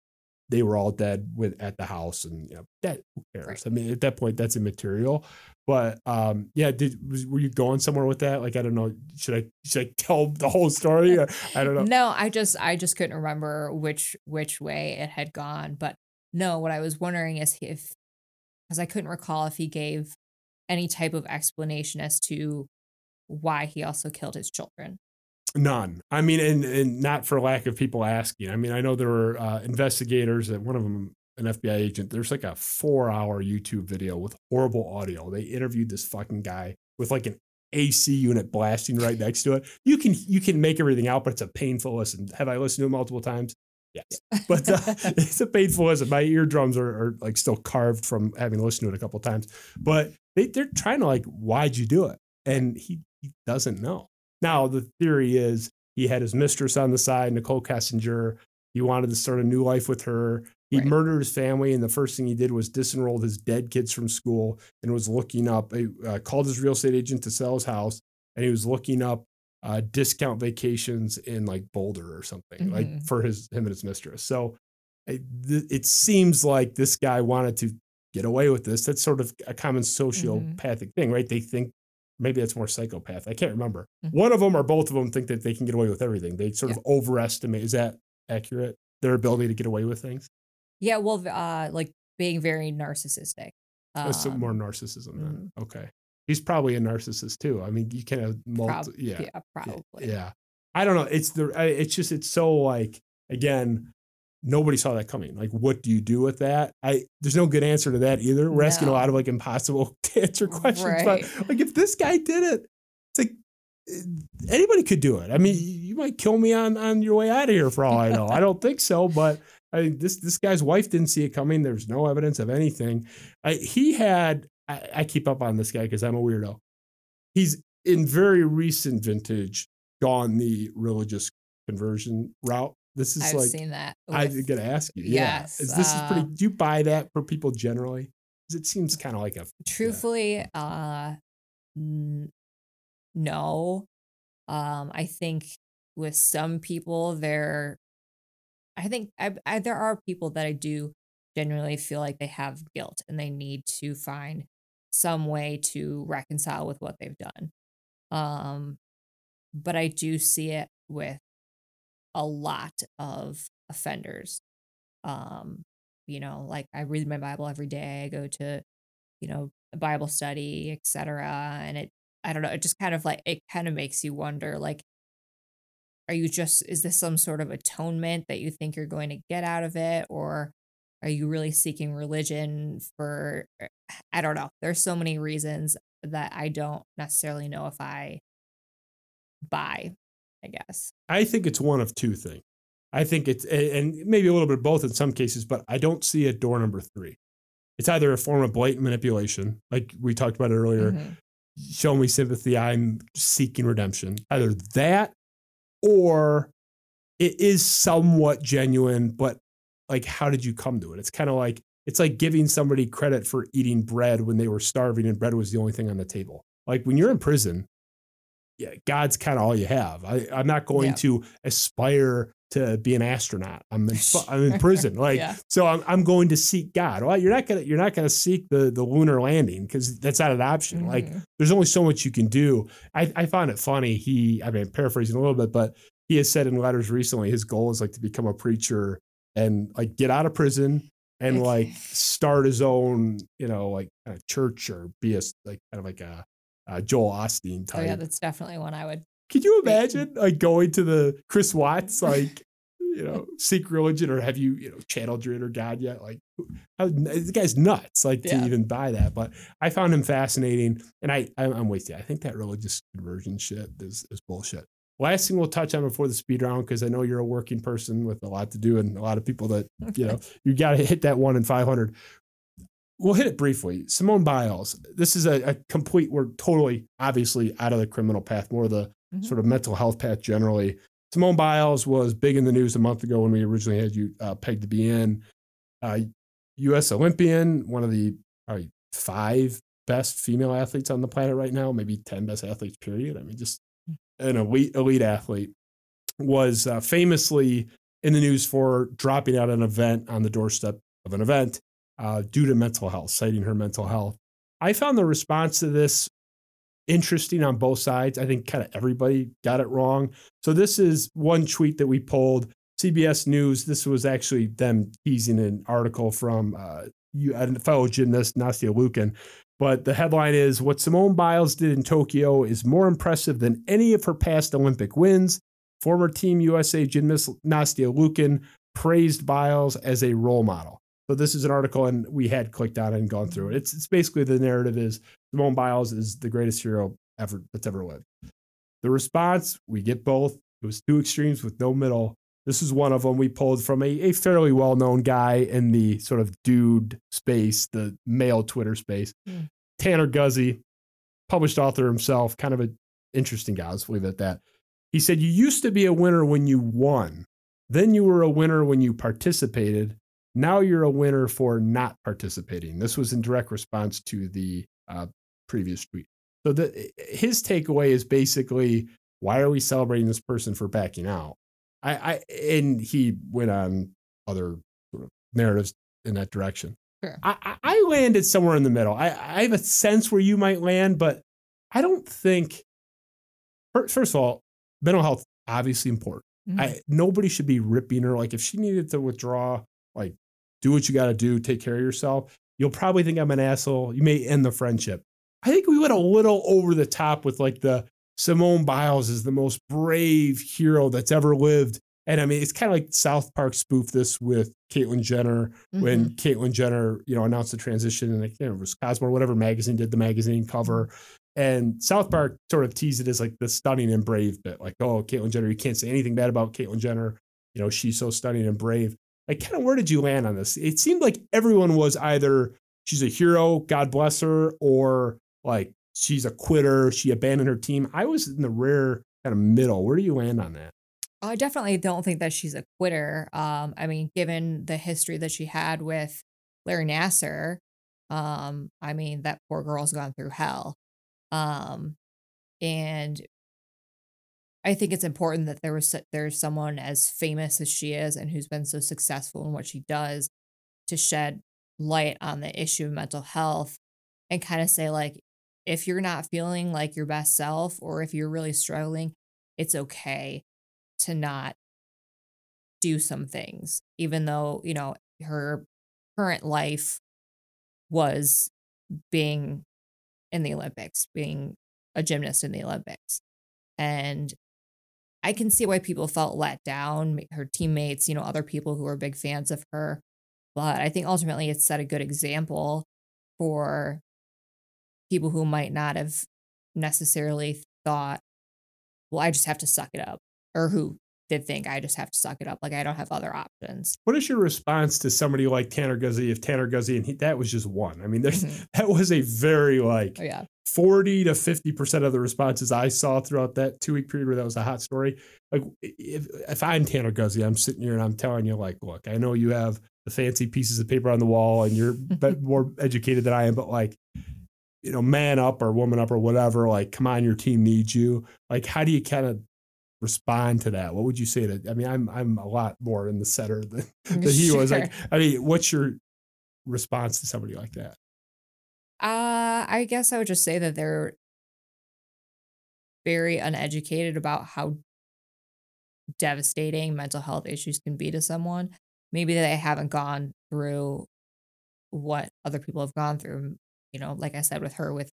they were all dead with at the house, and you know that who cares? Right. I mean, at that point, that's immaterial. But um, yeah, did was, were you going somewhere with that? Like, I don't know. Should I should I tell the whole story? I don't know. No, I just I just couldn't remember which which way it had gone. But no, what I was wondering is if because I couldn't recall if he gave any type of explanation as to why he also killed his children. None. I mean, and and not for lack of people asking. I mean, I know there were uh, investigators, that one of them, an FBI agent. There's like a four-hour YouTube video with horrible audio. They interviewed this fucking guy with like an AC unit blasting right next to it. You can you can make everything out, but it's a painful listen. Have I listened to it multiple times? Yes, but uh, it's a painful listen. My eardrums are, are like still carved from having listened to it a couple times. But they they're trying to like, why'd you do it? And he he doesn't know. Now, the theory is he had his mistress on the side, Nichol Kessinger. He wanted to start a new life with her. He Right. murdered his family, and the first thing he did was disenrolled his dead kids from school and was looking up. He uh, called his real estate agent to sell his house, and he was looking up uh, discount vacations in like Boulder or something, like Mhm. for his him and his mistress. So it, th- it seems like this guy wanted to get away with this. That's sort of a common sociopathic thing, right? They think maybe that's more psychopath. I can't remember. Mhm. One of them or both of them think that they can get away with everything. They sort of overestimate. Is that accurate? Their ability to get away with things. Yeah, well, uh, like being very narcissistic. Some Um, more narcissism. Then. Okay, he's probably a narcissist too. I mean, you can have multi. prob- yeah, yeah, probably. yeah. I don't know. It's the. It's just. It's so like again. Nobody saw that coming. Like, what do you do with that? I there's no good answer to that either. We're asking a lot of like impossible to answer questions, Right. but like if this guy did it, it's like eh, anybody could do it. I mean, you might kill me on on your way out of here for all I know. I don't think so, but I mean, this this guy's wife didn't see it coming. There's no evidence of anything. I, he had. I, I keep up on this guy because I'm a weirdo. He's in very recent vintage gone the religious conversion route. This is I've like seen that. I'm gonna ask you. Yeah, Yes, is this is pretty? uh, Do you buy that for people generally? 'Cause it seems kind of like a truthfully uh n- no um i think with some people there i think I, I there are people that i do generally feel like they have guilt and they need to find some way to reconcile with what they've done um but i do see it with a lot of offenders. Um you know like i read my bible every day i go to you know a bible study etc and it i don't know it just kind of like it kind of makes you wonder like are you just is this some sort of atonement that you think you're going to get out of it or are you really seeking religion for i don't know. There's so many reasons that i don't necessarily know if i buy i guess I think it's one of two things. I think it's and maybe a little bit of both in some cases, but I don't see a door number three. It's either a form of blatant manipulation, like we talked about earlier. Mhm. Show me sympathy. I'm seeking redemption. Either that, or it is somewhat genuine, but like, how did you come to it? It's kind of like it's like giving somebody credit for eating bread when they were starving and bread was the only thing on the table. Like when you're in prison, yeah, God's kind of all you have. I, I'm not going Yeah. to aspire to be an astronaut. I'm in, I'm in prison. Like, Yeah. so I'm, I'm going to seek God. Well, you're not gonna you're not gonna seek the the lunar landing because that's not an option. Like, Mhm. there's only so much you can do. I, I found it funny. He, I mean, paraphrasing a little bit, but he has said in letters recently his goal is like to become a preacher and like get out of prison and like start his own, you know, like kind of church or be a like kind of like a, a Joel Osteen oh yeah that's definitely one i would Could you imagine like going to the Chris Watts like you know seek religion or have you you know channeled your inner God yet? Like the guy's nuts like to even buy that. But I found him fascinating, and I I'm, I'm with you. I think that religious conversion shit is is bullshit. Last thing we'll touch on before the speed round because I know you're a working person with a lot to do and a lot of people that you know you got to hit that one in 500 we'll hit it briefly simone biles this is a, a complete we're totally obviously out of the criminal path more the Mhm. sort of mental health path generally. Simone Biles was big in the news a month ago when we originally had you uh, pegged to be in. Uh, U.S. Olympian, one of the probably five best female athletes on the planet right now, maybe 10 best athletes, period. I mean, just an elite, elite athlete, was uh, famously in the news for dropping out an event on the doorstep of an event uh, due to mental health, citing her mental health. I found the response to this interesting on both sides. I think kind of everybody got it wrong. So this is one tweet that we pulled. CBS News. This was actually them teasing an article from uh, a fellow gymnast Nastia Liukin. But the headline is What Simone Biles did in Tokyo is more impressive than any of her past Olympic wins. Former Team USA gymnast Nastia Liukin praised Biles as a role model. So this is an article, and we had clicked on it and gone through it. It's, it's basically the narrative is Simone Biles is the greatest hero ever that's ever lived. The response, we get both. It was two extremes with no middle. This is one of them we pulled from a, a fairly well known guy in the sort of dude space, the male Twitter space. Hmm. Tanner Guzy, published author himself, kind of an interesting guy. Let's leave it at that. He said, You used to be a winner when you won. Then you were a winner when you participated. Now you're a winner for not participating. This was in direct response to the uh, previous tweet. So the, his takeaway is basically, why are we celebrating this person for backing out? I, I and he went on other sort of narratives in that direction. Sure. I, I landed somewhere in the middle. I, I have a sense where you might land, but I don't think. First of all, mental health obviously important. Mhm. I nobody should be ripping her. Like if she needed to withdraw, like do what you got to do, take care of yourself. You'll probably think I'm an asshole. You may end the friendship. I think we went a little over the top with like the Simone Biles is the most brave hero that's ever lived. And I mean, it's kind of like South Park spoofed this with Caitlyn Jenner when Mhm. Caitlyn Jenner, you know, announced the transition and like, you know, it was Cosmo or whatever magazine did the magazine cover. And South Park sort of teased it as like the stunning and brave bit. Like, oh, Caitlyn Jenner, you can't say anything bad about Caitlyn Jenner. You know, she's so stunning and brave. Like, kind of where did you land on this? It seemed like everyone was either she's a hero, God bless her, or like she's a quitter, she abandoned her team. I was in the rare kind of middle. Where do you land on that? I definitely don't think that she's a quitter. Um, I mean, given the history that she had with Larry Nassar, um, I mean, that poor girl's gone through hell. Um, and I think it's important that there was there's someone as famous as she is and who's been so successful in what she does to shed light on the issue of mental health and kind of say like if you're not feeling like your best self or if you're really struggling, it's okay to not do some things, even though, you know, her current life was being in the Olympics, being a gymnast in the Olympics. And I can see why people felt let down, her teammates, you know, other people who are big fans of her. But I think ultimately it set a good example for people who might not have necessarily thought, well, I just have to suck it up, or who did think I just have to suck it up. Like I don't have other options. What is your response to somebody like Tanner Guzy? If Tanner Guzy and he, that was just one. I mean, there's Mhm. that was a very like Oh, yeah. 40 to 50% of the responses I saw throughout that two week period where that was a hot story. Like if, if I'm Tanner Guzy, I'm sitting here and I'm telling you, like, look, I know you have the fancy pieces of paper on the wall and you're more educated than I am, but like, you know, man up or woman up or whatever, like, come on, your team needs you. Like, how do you kind of respond to that? What would you say to, I mean, I'm, I'm a lot more in the center than, than he was like, I mean, what's your response to somebody like that? Uh, I guess I would just say that they're very uneducated about how devastating mental health issues can be to someone. Maybe they haven't gone through what other people have gone through. You know, like I said with her, with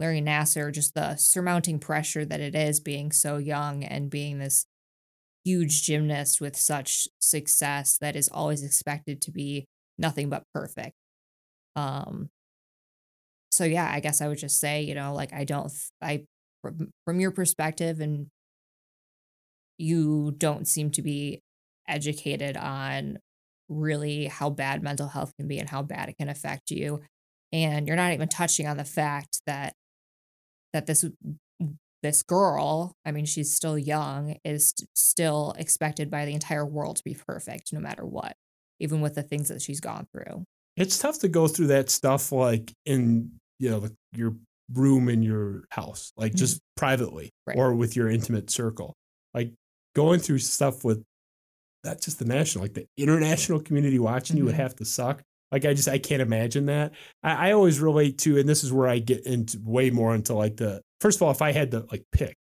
Larry Nassar, just the surmounting pressure that it is being so young and being this huge gymnast with such success that is always expected to be nothing but perfect. Um, so yeah, I guess I would just say, you know, like I don't, I from, from your perspective, and you don't seem to be educated on really how bad mental health can be and how bad it can affect you, and you're not even touching on the fact that that this this girl, I mean, she's still young, is still expected by the entire world to be perfect no matter what, even with the things that she's gone through. It's tough to go through that stuff like in you know your room in your house, like just privately Mm-hmm. Right. or with your intimate circle. Like going through stuff with not just the national, like the international community watching you would Mhm. have to suck. Like I just I can't imagine that. I, I always relate to, and this is where I get into way more into like the first of all, if I had to like pick,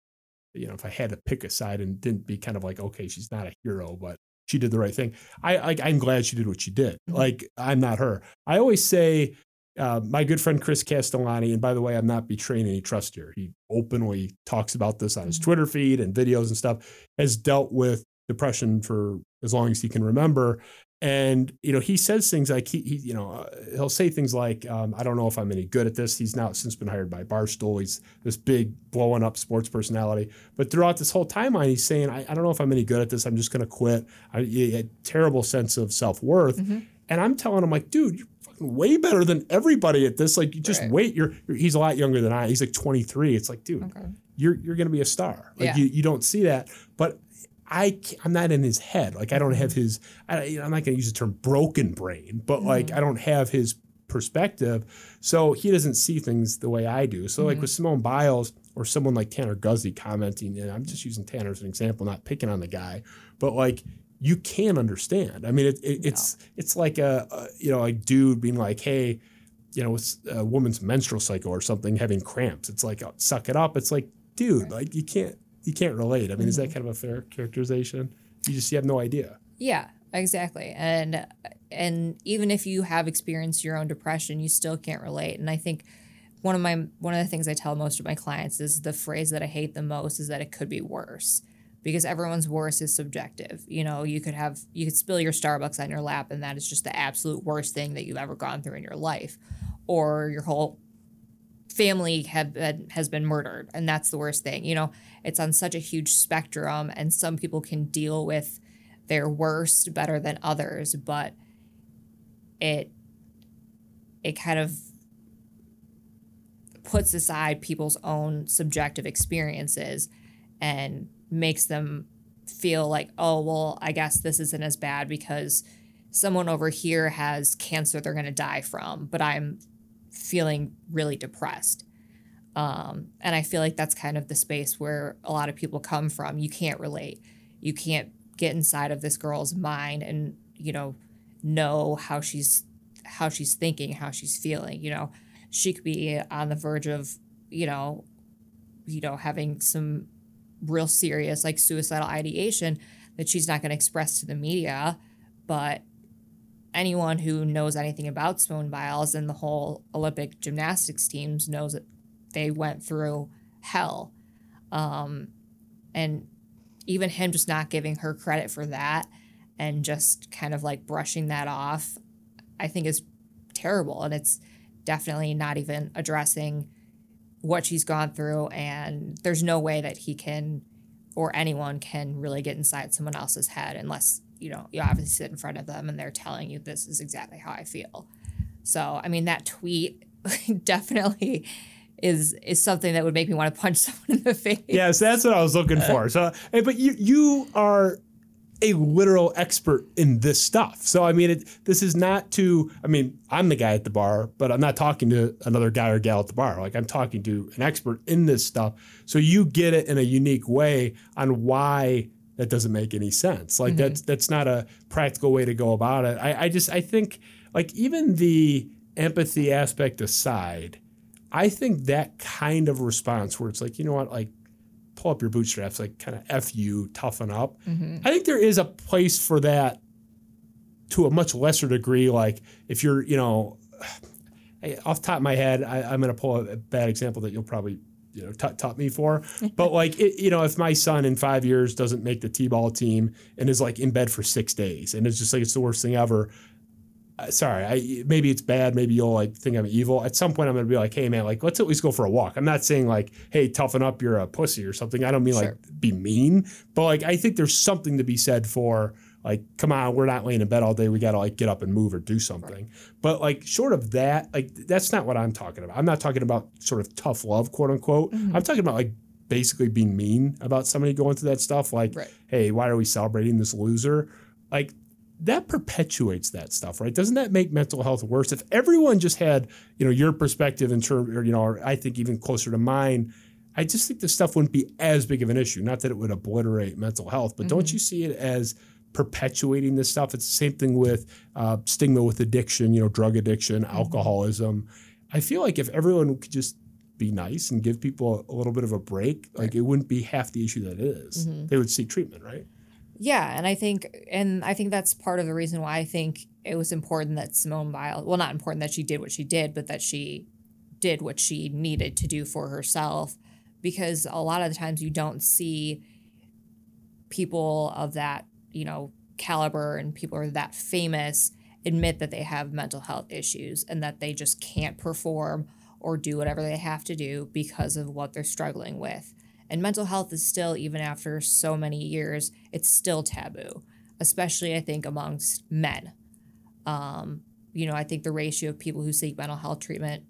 you know, if I had to pick a side and didn't be kind of like, okay, she's not a hero, but she did the right thing. I like I'm glad she did what she did. Mhm. Like I'm not her. I always say uh, my good friend Chris Castellani, and by the way, I'm not betraying any trust here. He openly talks about this on his Mhm. Twitter feed and videos and stuff. Has dealt with depression for as long as he can remember, and you know he says things like he, he you know uh, he'll say things like um, I don't know if I'm any good at this. He's now since been hired by Barstool. He's this big blowing up sports personality, but throughout this whole timeline, he's saying I, I don't know if I'm any good at this. I'm just going to quit. I, had terrible sense of self worth. Mhm. And I'm telling him like, dude, you're fucking way better than everybody at this. Like, you just Right. wait. You're, you're- he's a lot younger than I. He's like 23. It's like, dude, Okay. you're you're gonna be a star. Like Yeah. you, you don't see that. But I I'm not in his head. Like I don't have his. I, you know, I'm not gonna use the term broken brain, but like I don't have his perspective. So he doesn't see things the way I do. So like with Simone Biles or someone like Tanner Guzy commenting, and I'm just using Tanner as an example, not picking on the guy, but like you can understand. I mean, it, it, it's it's like a, a you know a dude being like, hey, you know, it's a woman's menstrual cycle or something having cramps. It's like uh, suck it up. It's like, dude, like you can't you can't relate. I mean, is that mm-hmm. kind of a fair characterization? You just you have no idea. Yeah, exactly. And and even if you have experienced your own depression, you still can't relate. And I think one of my one of the things I tell most of my clients is the phrase that I hate the most is that it could be worse. Because everyone's worst is subjective. You know, you could have you could spill your Starbucks on your lap and that is just the absolute worst thing that you've ever gone through in your life. Or your whole family have been, has been murdered and that's the worst thing. You know, it's on such a huge spectrum and some people can deal with their worst better than others, but it it kind of puts aside people's own subjective experiences and makes them feel like, oh, well, I guess this isn't as bad because someone over here has cancer they're going to die from, but I'm feeling really depressed. Um, and I feel like that's kind of the space where a lot of people come from. You can't relate. You can't get inside of this girl's mind and, you know, know how she's how she's thinking, how she's feeling. You know, she could be on the verge of, you know, you know, having some real serious like suicidal ideation that she's not going to express to the media, but anyone who knows anything about Simone Biles and the whole Olympic gymnastics teams knows that they went through hell. Um, and even him just not giving her credit for that and just kind of like brushing that off, I think is terrible. And it's definitely not even addressing what she's gone through. And there's no way that he can or anyone can really get inside someone else's head unless, you know, you obviously sit in front of them and they're telling you this is exactly how I feel. So, I mean, that tweet definitely is is something that would make me want to punch someone in the face. Yes, that's what I was looking for. So, hey, but you you are a literal expert in this stuff. So, I mean, it, this is not to. I mean, I'm the guy at the bar, but I'm not talking to another guy or gal at the bar. Like I'm talking to an expert in this stuff. So you get it in a unique way on why that doesn't make any sense. Like mm-hmm. that's that's not a practical way to go about it. I, I just I think like even the empathy aspect aside. I think that kind of response where it's like, you know what, like pull up your bootstraps, like kind of F you, toughen up. Mm-hmm. I think there is a place for that to a much lesser degree. Like if you're, you know, off the top of my head, I, I'm going to pull a bad example that you'll probably, you know, tut tut me for. but like, it, you know, if my son in five years doesn't make the t-ball team and is like in bed for six days and it's just like it's the worst thing ever, uh, sorry, I maybe it's bad. Maybe you'll like think I'm evil. At some point, I'm gonna be like, hey man, like let's at least go for a walk. I'm not saying like, hey, toughen up, you're a pussy or something. I don't mean like be mean, but like I think there's something to be said for like, come on, we're not laying in bed all day. We gotta like get up and move or do something. But like short of that, like that's not what I'm talking about. I'm not talking about sort of tough love, quote unquote. Mm-hmm. I'm talking about like basically being mean about somebody going through that stuff. Like, Right. hey, why are we celebrating this loser? Like, that perpetuates that stuff, right? Doesn't that make mental health worse? If everyone just had, you know, your perspective in terms, or, you know, or I think even closer to mine, I just think this stuff wouldn't be as big of an issue. Not that it would obliterate mental health, but don't mm-hmm. you see it as perpetuating this stuff? It's the same thing with uh, stigma with addiction, you know, drug addiction, alcoholism. I feel like if everyone could just be nice and give people a, a little bit of a break, like it wouldn't be half the issue that it is. They would seek treatment, right? Yeah, and I think and I think that's part of the reason why I think it was important that Simone Biles, well not important that she did what she did, but that she did what she needed to do for herself because a lot of the times you don't see people of that, you know, caliber and people are that famous admit that they have mental health issues and that they just can't perform or do whatever they have to do because of what they're struggling with. And mental health is still, even after so many years, it's still taboo, especially I think amongst men. Um, you know, I think the ratio of people who seek mental health treatment,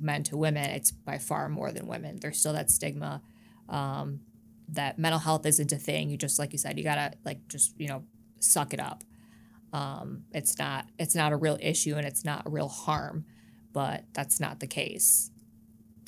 men to women, it's by far more than women. There's still that stigma um, that mental health isn't a thing. You just, like you said, you gotta like just you know suck it up. Um, it's not it's not a real issue and it's not a real harm, but that's not the case.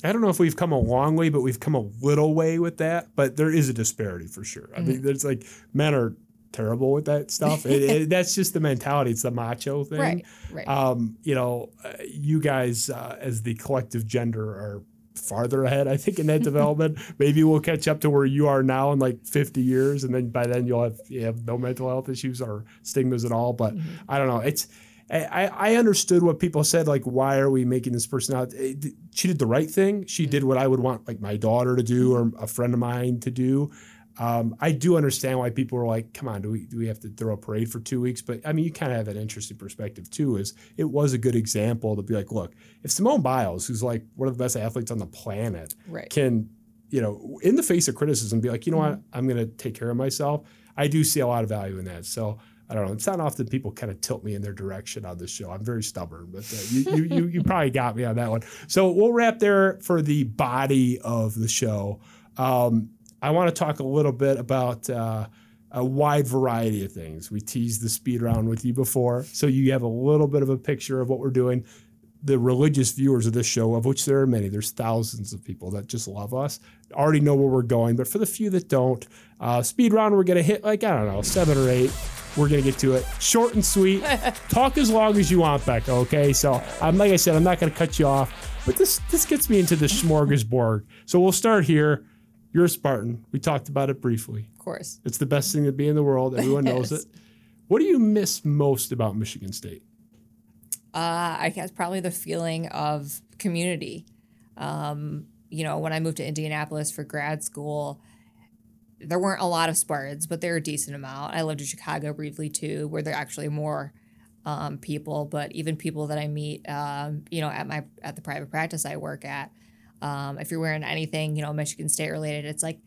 I don't know if we've come a long way, but we've come a little way with that. But there is a disparity for sure. I mean, there's like men are terrible with that stuff. it, it, that's just the mentality. It's the macho thing. Right, right. Um, you know, uh, you guys uh, as the collective gender are farther ahead, I think, in that development. Maybe we'll catch up to where you are now in like 50 years, and then by then you'll have you have no mental health issues or stigmas at all. But mm-hmm. I don't know. It's I, I understood what people said, like, why are we making this person out? Eh, she did the right thing. She mm-hmm. did what I would want, like, my daughter to do mm-hmm. or a friend of mine to do. Um, I do understand why people are like, come on, do we do we have to throw a parade for two weeks? But I mean, you kind of have an interesting perspective too. Is it was a good example to be like, look, if Simone Biles, who's like one of the best athletes on the planet, Right. can, you know, in the face of criticism, be like, you know what, I'm going to take care of myself. I do see a lot of value in that. So I don't know. It's not often people kind of tilt me in their direction on this show. I'm very stubborn, but uh, you, you, you, you probably got me on that one. So we'll wrap there for the body of the show. Um, I want to talk a little bit about uh, a wide variety of things. We teased the speed round with you before, so you have a little bit of a picture of what we're doing. The religious viewers of this show, of which there are many, there's thousands of people that just love us, already know where we're going. But for the few that don't, uh, speed round, we're going to hit like, I don't know, seven or eight. We're going to get to it. Short and sweet. Talk as long as you want, Becca, okay? So, um, like I said, I'm not going to cut you off, but this, this gets me into the smorgasbord. So we'll start here. You're a Spartan. We talked about it briefly. Of course. It's the best thing to be in the world. Everyone knows it. What do you miss most about Michigan State? Uh, I guess probably the feeling of community. Um, you know, when I moved to Indianapolis for grad school, there weren't a lot of Spartans, but there were a decent amount. I lived in Chicago briefly too, where there are actually more um, people. But even people that I meet, um, you know, at my at the private practice I work at, um, if you're wearing anything, you know, Michigan State related, it's like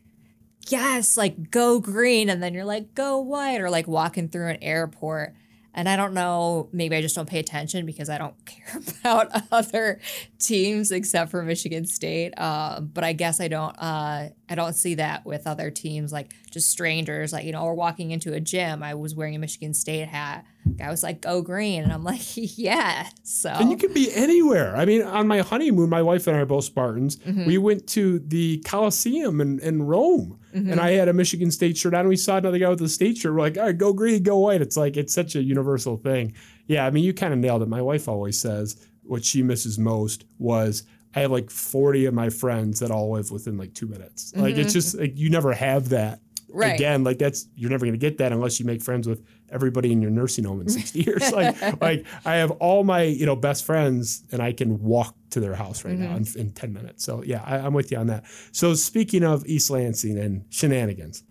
yes, like go green, and then you're like go white, or like walking through an airport. And I don't know, maybe I just don't pay attention because I don't care about other teams except for Michigan State. Um, but I guess I don't, uh, I don't see that with other teams, like just strangers, like you know, or walking into a gym. I was wearing a Michigan State hat. Guy was like, "Go green," and I'm like, "Yeah." So And you could be anywhere. I mean, on my honeymoon, my wife and I are both Spartans. Mm-hmm. We went to the Coliseum in, in Rome, and I had a Michigan State shirt on. We saw another guy with a state shirt. We're like, all right, go green, go white. It's like, it's such a universal thing. Yeah, I mean, you kind of nailed it. My wife always says what she misses most was I have like 40 of my friends that all live within like two minutes. Like, it's just like you never have that. Mm-hmm. Right. Again, like that's you're never gonna get that unless you make friends with everybody in your nursing home in 60 years. Like, like I have all my you know best friends, and I can walk to their house right now in, in 10 minutes. So yeah, I, I'm with you on that. So speaking of East Lansing and shenanigans,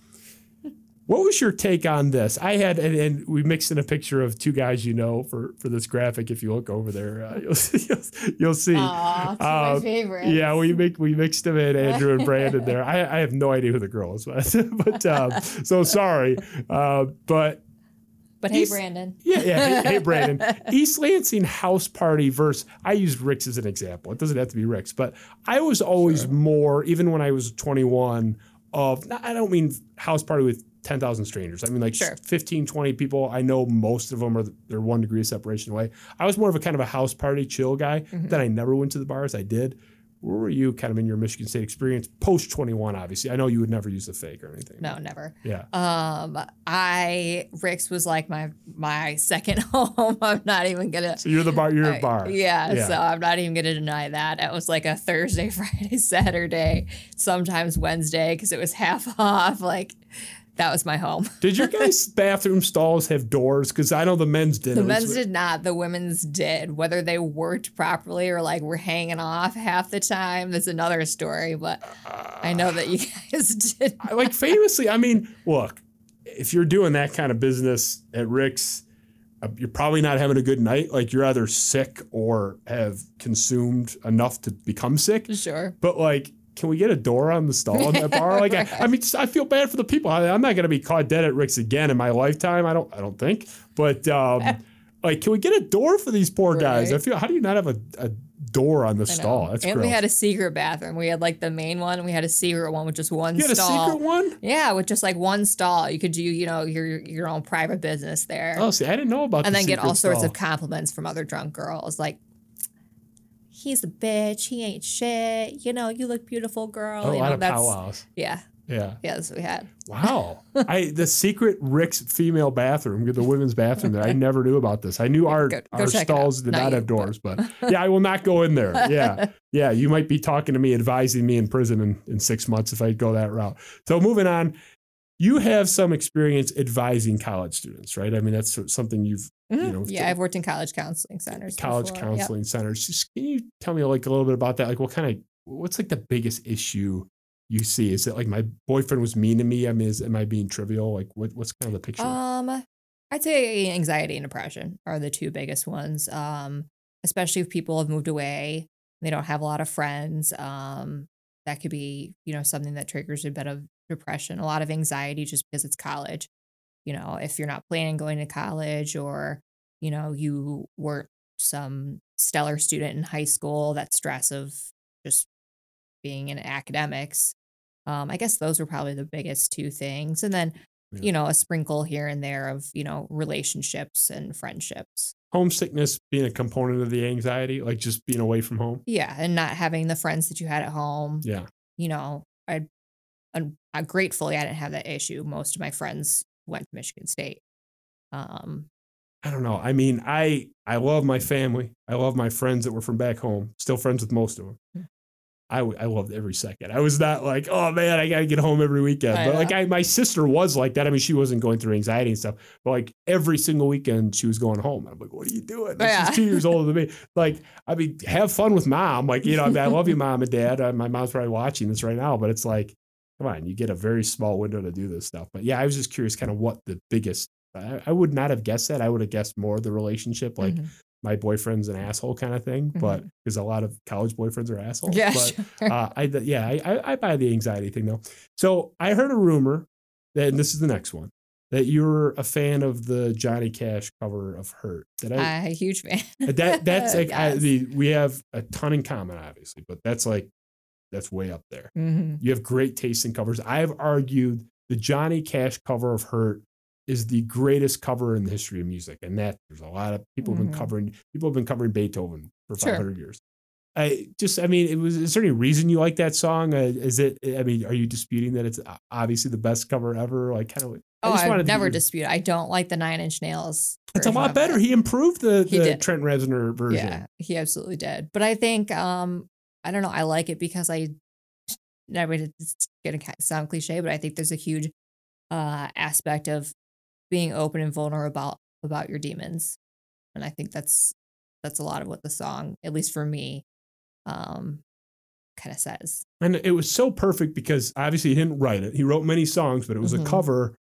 what was your take on this? I had, and, and we mixed in a picture of two guys you know for for this graphic. If you look over there, uh, you'll, you'll, you'll see. Aw, two Uh, my favorites. Yeah, we make we mixed them in Andrew and Brandon there. I, I have no idea who the girl is, but, but um, so sorry. Uh, but But hey, East- Brandon. Yeah, yeah. Hey, hey, Brandon. East Lansing house party versus. I used Rick's as an example. It doesn't have to be Rick's, but I was always more, even when I was 21, of. I don't mean house party with 10,000 strangers. I mean like Sure. 15, 20 people. I know most of them are they're one degree of separation away. I was more of a kind of a house party chill guy. Mm-hmm. Then I never went to the bars. I did. Where were you kind of in your Michigan State experience post 21? Obviously, I know you would never use the fake or anything. No, never. Yeah. Um, I Rick's was like my my second home. I'm not even gonna. So you're the bar. You're a I- bar. Yeah, Yeah. so I'm not even gonna deny that. It was like a Thursday, Friday, Saturday, sometimes Wednesday because it was half off. Like that was my home. Did your guys' bathroom stalls have doors? Because I know the men's didn't. The men's did not. The women's did. Whether they worked properly or like were hanging off half the time, that's another story. But I know that you guys did. I- like famously, I mean, look, if you're doing that kind of business at Rick's, uh, you're probably not having a good night. Like you're either sick or have consumed enough to become sick. Sure. But like, can we get a door on the stall in that bar? Like, I, I mean, I feel bad for the people. I, I'm not going to be caught dead at Rick's again in my lifetime. I don't. I don't think. But um, like, can we get a door for these poor guys? I feel. How do you not have a, a door on the stall? That's and gross. we had a secret bathroom. We had like the main one. and We had a secret one with just one you had a stall. secret one. Yeah, with just like one stall. You could do, you know, your your own private business there. Oh, see, I didn't know about. That. And the then get all sorts of compliments from other drunk girls. Like, he's a bitch. He ain't shit. You know, you look beautiful, girl. Oh, a you lot know, of that's powwows. yeah, Yeah. yeah. That's what we had. Wow. I the secret Rick's female bathroom, the women's bathroom there. I never knew about this. I knew our Go- go our check it out. stalls did Not not you, have doors, but yeah, I will not go in there. Yeah. Yeah. You might be talking to me, advising me in prison in, in six months if I go that route. So moving on. You have some experience advising college students, right? I mean, that's something you've, you know, Mm-hmm. yeah, I've worked in college counseling centers. college before. Yep. counseling centers. Just, can you tell me like a little bit about that? Like what kind of what's like the biggest issue you see? Is it like my boyfriend was mean to me? I mean, is am I being trivial? Like what what's kind of the picture? Um, I'd say anxiety and depression are the two biggest ones. Um, especially if people have moved away, they don't have a lot of friends. Um, that could be, you know, something that triggers a bit of depression, a lot of anxiety just because it's college. You know, if you're not planning going to college or, you know, you weren't some stellar student in high school, that stress of just being in academics. Um, I guess those were probably the biggest two things. And then Yeah. you know, a sprinkle here and there of, you know, relationships and friendships. Homesickness being a component of the anxiety, like just being away from home. Yeah. And not having the friends that you had at home. Yeah. You know, I, I'm, I gratefully I didn't have that issue. Most of my friends went to Michigan State. Um, I don't know. I mean, I I love my family. I love my friends that were from back home. Still friends with most of them. I I loved every second. I was not like, oh man, I gotta get home every weekend. I but like. I, my sister was like that. I mean, she wasn't going through anxiety and stuff, but like every single weekend she was going home. I'm like, what are you doing? Yeah. She's two years older than me. Like, I mean, have fun with mom. Like, you know, I, mean, I love you, mom and dad. Uh, my mom's probably watching this right now, but it's like, come on, you get a very small window to do this stuff. But yeah, I was just curious, kind of what the biggest. I, I would not have guessed that. I would have guessed more the relationship, like mhm. my boyfriend's an asshole kind of thing. But because a lot of college boyfriends are assholes. yeah, But sure. uh, I yeah, I, I I buy the anxiety thing though. So I heard a rumor that, and this is the next one, that you're a fan of the Johnny Cash cover of "Hurt." That I, a huge fan. that that's like I, the we have a ton in common, obviously, but that's like that's way up there. Mhm. You have great taste in covers. I've argued the Johnny Cash cover of "Hurt." Is the greatest cover in the history of music, and that there's a lot of people have been Mhm. covering. People have been covering Beethoven for Sure. 500 years. I just, I mean, it was. Is there any reason you like that song? Uh, is it? I mean, are you disputing that it's uh, obviously the best cover ever? Like, kind of. Oh, I to never dispute. I don't like the Nine Inch Nails. It's a lot better. it. He improved the, He the. Trent Reznor version. Yeah, he absolutely did. But I think um I don't know, I like it because I I mean it's gonna sound cliche, but I think there's a huge uh aspect of being open and vulnerable about about your demons. And I think that's that's a lot of what the song, at least for me, um kind of says. And it was so perfect because obviously he didn't write it. He wrote many songs, but it was Mhm. a cover.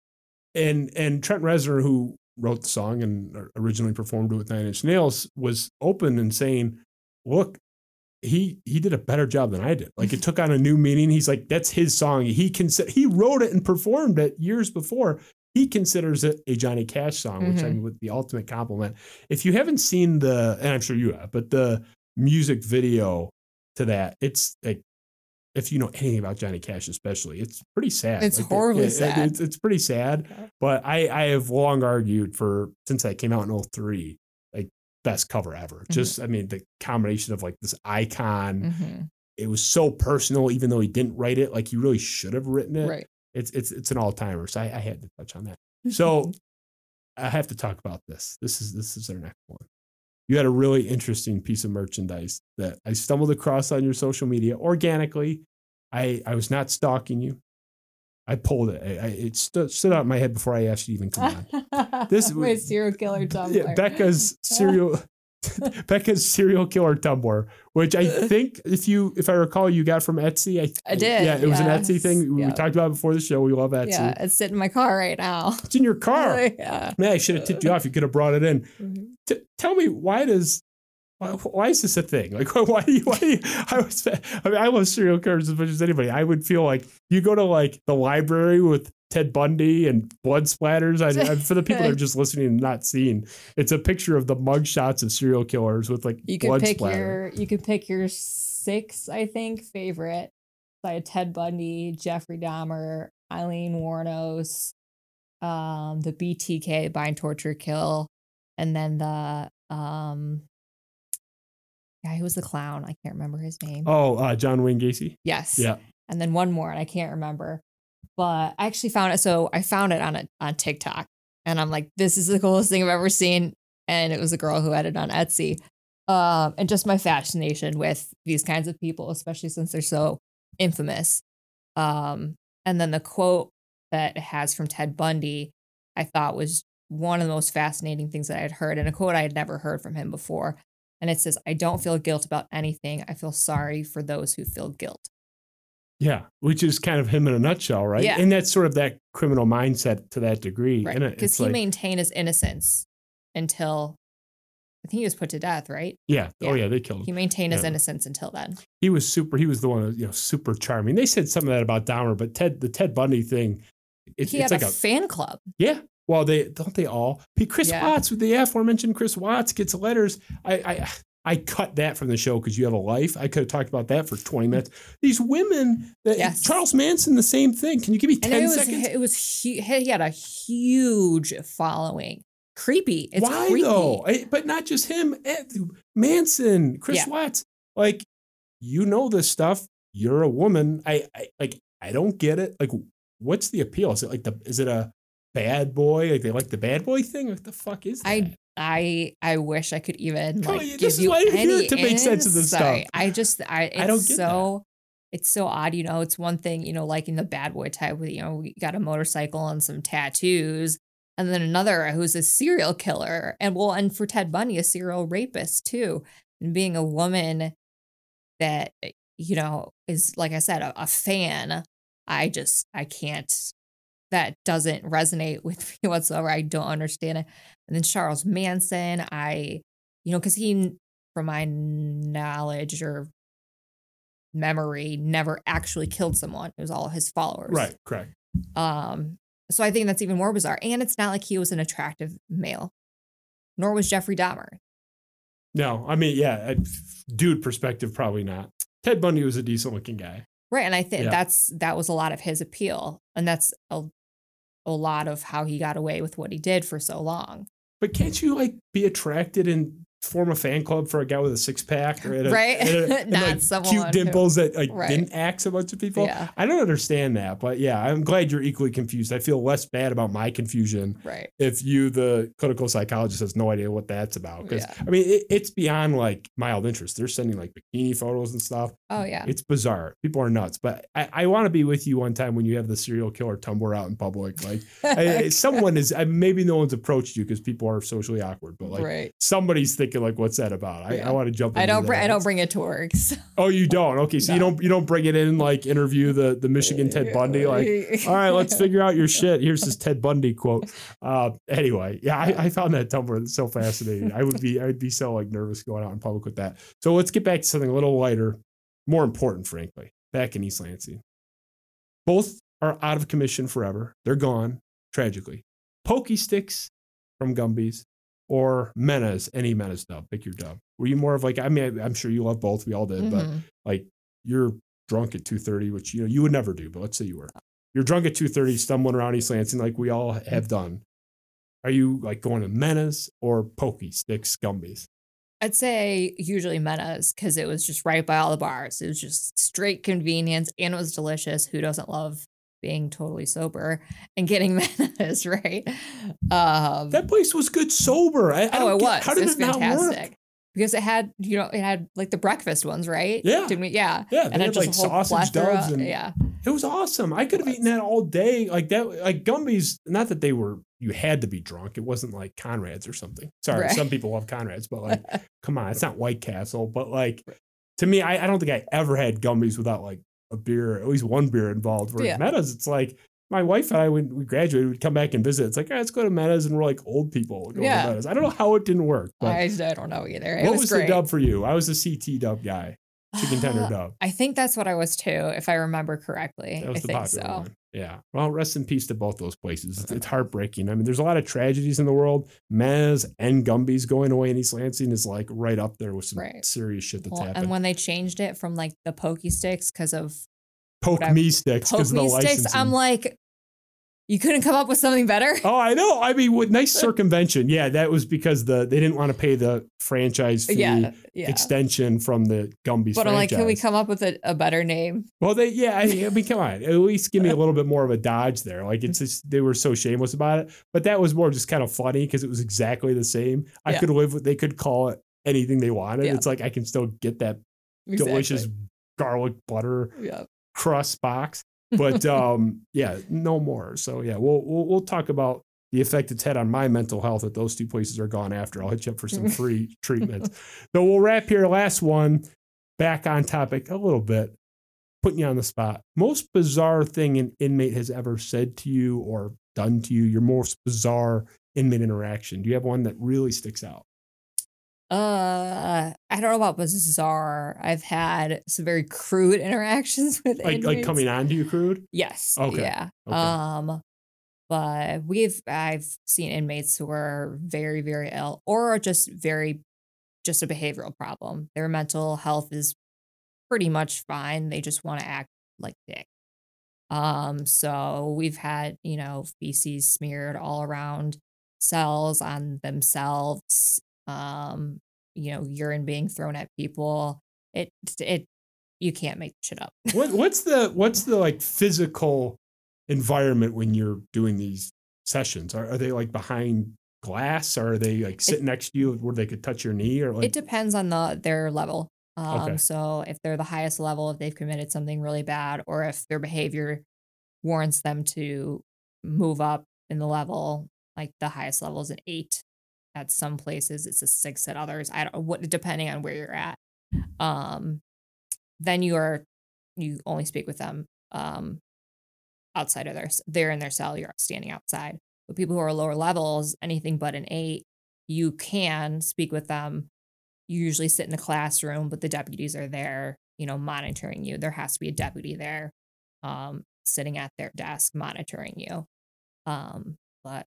And and Trent Reznor, who wrote the song and originally performed it with Nine Inch Nails, was open and saying, "Look, he he did a better job than I did. Like it took on a new meaning. He's like, that's his song. He can he wrote it and performed it years before. he considers it a Johnny Cash song, which I Mhm. mean, with the ultimate compliment. If you haven't seen the, and I'm sure you have, but the music video to that, it's like, if you know anything about Johnny Cash, especially, it's pretty sad. It's Like, horribly yeah, it- sad. It's, it's pretty sad. But I, I have long argued for since that came out in 03, like best cover ever. Mm-hmm. Just, I mean, the combination of like this icon. Mhm. It was so personal, even though he didn't write it. Like he really should have written it Right. it's it's it's an all timer. So I, I had to touch on that. So I have to talk about this. This is this is our next one. You had a really interesting piece of merchandise that I stumbled across on your social media organically. I I was not stalking you. I pulled it. I, I, it stood, stood out in my head before I asked you even come on. This- my serial killer tumbler. Yeah, Becca's serial Becca's serial killer tumbler, which I think if you if I recall you got from Etsy. I, I did, Yeah, it was an Etsy thing. We talked about before the show. We love Etsy. Yeah, it's sitting in my car right now. It's in your car. yeah. Man, I should have tipped you off. You could have brought it in. Mhm. T- tell me why does why, why is this a thing? Like why do you why do you, I was I mean I love serial killers as much as anybody. I would feel like you go to like the library with Ted Bundy and blood splatters. I, I- for the people that are just listening and not seeing, it's a picture of the mug shots of serial killers with like You could blood pick splatter. your you could pick your six, I think, favorite. Had Ted Bundy, Jeffrey Dahmer, Aileen Wuornos, um, the BTK bind torture kill, and then the um guy who was the clown. I can't remember his name. Oh, uh, John Wayne Gacy. Yes. Yeah. And then one more, and I can't remember. But I actually found it. So I found it on a, on TikTok, and I'm like, this is the coolest thing I've ever seen. And it was a girl who had it on Etsy. Um, and just my fascination with these kinds of people, especially since they're so infamous. Um, and then the quote that it has from Ted Bundy, I thought was one of the most fascinating things that I had heard, and a quote I had never heard from him before. And it says, I don't feel guilt about anything. I feel sorry for those who feel guilt. Yeah, which is kind of him in a nutshell, right? Yeah. And that's sort of that criminal mindset to that degree. Right. Because he like, maintained his innocence until I think he was put to death, right? yeah, oh yeah. yeah, they killed him. He maintained his Yeah. innocence until then. he was super. He was the one, you know, super charming. They said some of that about Dahmer, but Ted, the Ted Bundy thing, it, he it's had like a, a, fan club. yeah. Well, they don't they all. Chris Yeah. Watts with the aforementioned Chris Watts gets letters. I I I cut that from the show because you have a life. I could have talked about that for twenty minutes. These women, that, Yes. Charles Manson, the same thing. Can you give me And ten it was seconds? it was he had a huge following. Creepy. It's Why creepy. though? I- but not just him. eh, Manson, Chris Yeah. Watts. Like, you know this stuff. You're a woman. I, I like. I don't get it. Like, what's the appeal? Is it like the? Is it a bad boy? Like they like the bad boy thing? What the fuck is that? I I I wish I could even like on, this give you why I'm here any to make sense of this insight. stuff. I just I it's I don't get that. so it's so odd, you know. It's one thing, you know, liking the bad boy type with you know, we got a motorcycle and some tattoos, and then another who's a serial killer, and well, and for Ted Bundy, a serial rapist too, and being a woman that eh, you know is like I said, a, a fan. I just I can't. That doesn't resonate with me whatsoever. I don't understand it. And then Charles Manson, I, you know, because he, from my knowledge or memory, never actually killed someone. It was all his followers. right, correct. Um. So I think that's even more bizarre. And it's not like he was an attractive male, nor was Jeffrey Dahmer. No, I mean, yeah, dude perspective, probably not. Ted Bundy was a decent looking guy. Right. And I think Yeah. that's that was a lot of his appeal. And that's a, a lot of how he got away with what he did for so long. But can't you like be attracted and form a fan club for a guy with a six pack or a, Right. a- and, Not like, someone cute who- dimples that like Right. didn't axe a bunch of people? Yeah. I don't understand that, but yeah, I'm glad you're equally confused. I feel less bad about my confusion Right. if you, the clinical psychologist, has no idea what that's about. Because Yeah. I mean, it, it's beyond like mild interest. They're sending like bikini photos and stuff. Oh yeah. It's bizarre. People are nuts. But I, I want to be with you one time when you have the serial killer tumbler out in public. Like I, someone is, I, maybe no one's approached you because people are socially awkward, but like right. somebody's thinking like, what's that about? I, Yeah. I want to jump. I don't. Br- I don't bring it to work. So. Oh, you don't. Okay, so you don't. You don't bring it in like interview the the Michigan Ted Bundy. Like, all right, let's figure out your shit. Here's this Ted Bundy quote. Uh, anyway, yeah, I, I found that tumbler so fascinating. I would be, I would be so like nervous going out in public with that. So let's get back to something a little lighter, more important, frankly. Back in East Lansing, both are out of commission forever. They're gone. tragically. Pokey sticks from Gumby's or Menna's, any Menna's dub. Pick your dub. Were you more of like, I mean, I'm sure you love both. We all did, but Mhm. like you're drunk at 2.30, which, you know, you would never do, but let's say you were. You're drunk at 2.30, stumbling around East Lansing like we all have done. Are you like going to Menna's or Pokey sticks, Gumby's? I'd say usually Menna's because it was just right by all the bars. It was just straight convenience and it was delicious. Who doesn't love being totally sober and getting Menna's, right? Um, That place was good sober. I, I oh, it get- was. How did it was not work? fantastic. Because it had, you know, it had like the breakfast ones, right? Yeah. Didn't we? Yeah. Yeah, And had just like sausage doves and yeah. it was awesome. I could have eaten that all day. Like that, like Gumby's. Not that they were. You had to be drunk. It wasn't like Conrad's or something. Sorry, Right. some people love Conrad's, but like, come on, it's not White Castle. But like, to me, I, I don't think I ever had Gumby's without like a beer, at least one beer involved. Whereas Yeah. Menna's, it's like my wife and I, when we graduated, we'd come back and visit. It's like, right, let's go to Menna's, and we're like old people going Yeah. to Menna's. I don't know how it didn't work, but I, I don't know either. It what was, was, the dub for you? I was a CT dub guy, chicken tender Uh, dub. I think that's what I was too, if I remember correctly. That was I the think popular so. one. Yeah. Well, rest in peace to both those places. It's, it's heartbreaking. I mean, there's a lot of tragedies in the world. Mez and Gumby's going away in East Lansing is like right up there with some Right. serious shit that's Well, happened. and when they changed it from like the pokey sticks because of Poke whatever- me sticks poke because of the sticks, I'm like, you couldn't come up with something better. Oh, I know. I mean, with nice circumvention. Yeah, that was because the they didn't want to pay the franchise fee yeah, yeah. extension from the Gumby's But I'm like, can we come up with a, a better name? Well, they yeah, I, I mean, come on, at least give me a little bit more of a dodge there. Like it's just they were so shameless about it, but that was more just kind of funny because it was exactly the same. I Yeah. could live with they could call it anything they wanted. It's like I can still get that Exactly. delicious garlic butter Yeah. crust box, but um, yeah, no more. So yeah, we'll, we'll we'll talk about the effect it's had on my mental health that those two places are gone after. I'll hit you up for some free treatments. So we'll wrap here. Last one, back on topic a little bit, putting you on the spot. Most bizarre thing an inmate has ever said to you or done to you, your most bizarre inmate interaction. Do you have one that really sticks out? Uh, I don't know about bizarre. I've had some very crude interactions with Like like coming on to you crude? Yes. Okay, Yeah. okay. Um, but we've I've seen inmates who are very very ill or are just very just a behavioral problem. Their mental health is pretty much fine. They just want to act like dick. Um, so we've had you know feces smeared all around cells on themselves. Um, you know urine being thrown at people. It it you can't make shit up. what what's the what's the like physical environment when you're doing these sessions? Are, are they like behind glass? Or are they like sitting next to you where they could touch your knee? Or like it depends on the their level. Um, Okay. So if they're the highest level, if they've committed something really bad, or if their behavior warrants them to move up in the level, like the highest level is an eight at some places, it's a six at others. I don't what depending on where you're at. Um, then you are you only speak with them um outside of their they're in their cell, you're standing outside. But people who are lower levels, anything but an eight, you can speak with them. You usually sit in a classroom, but the deputies are there, you know, monitoring you. There has to be a deputy there, um, sitting at their desk monitoring you. Um, but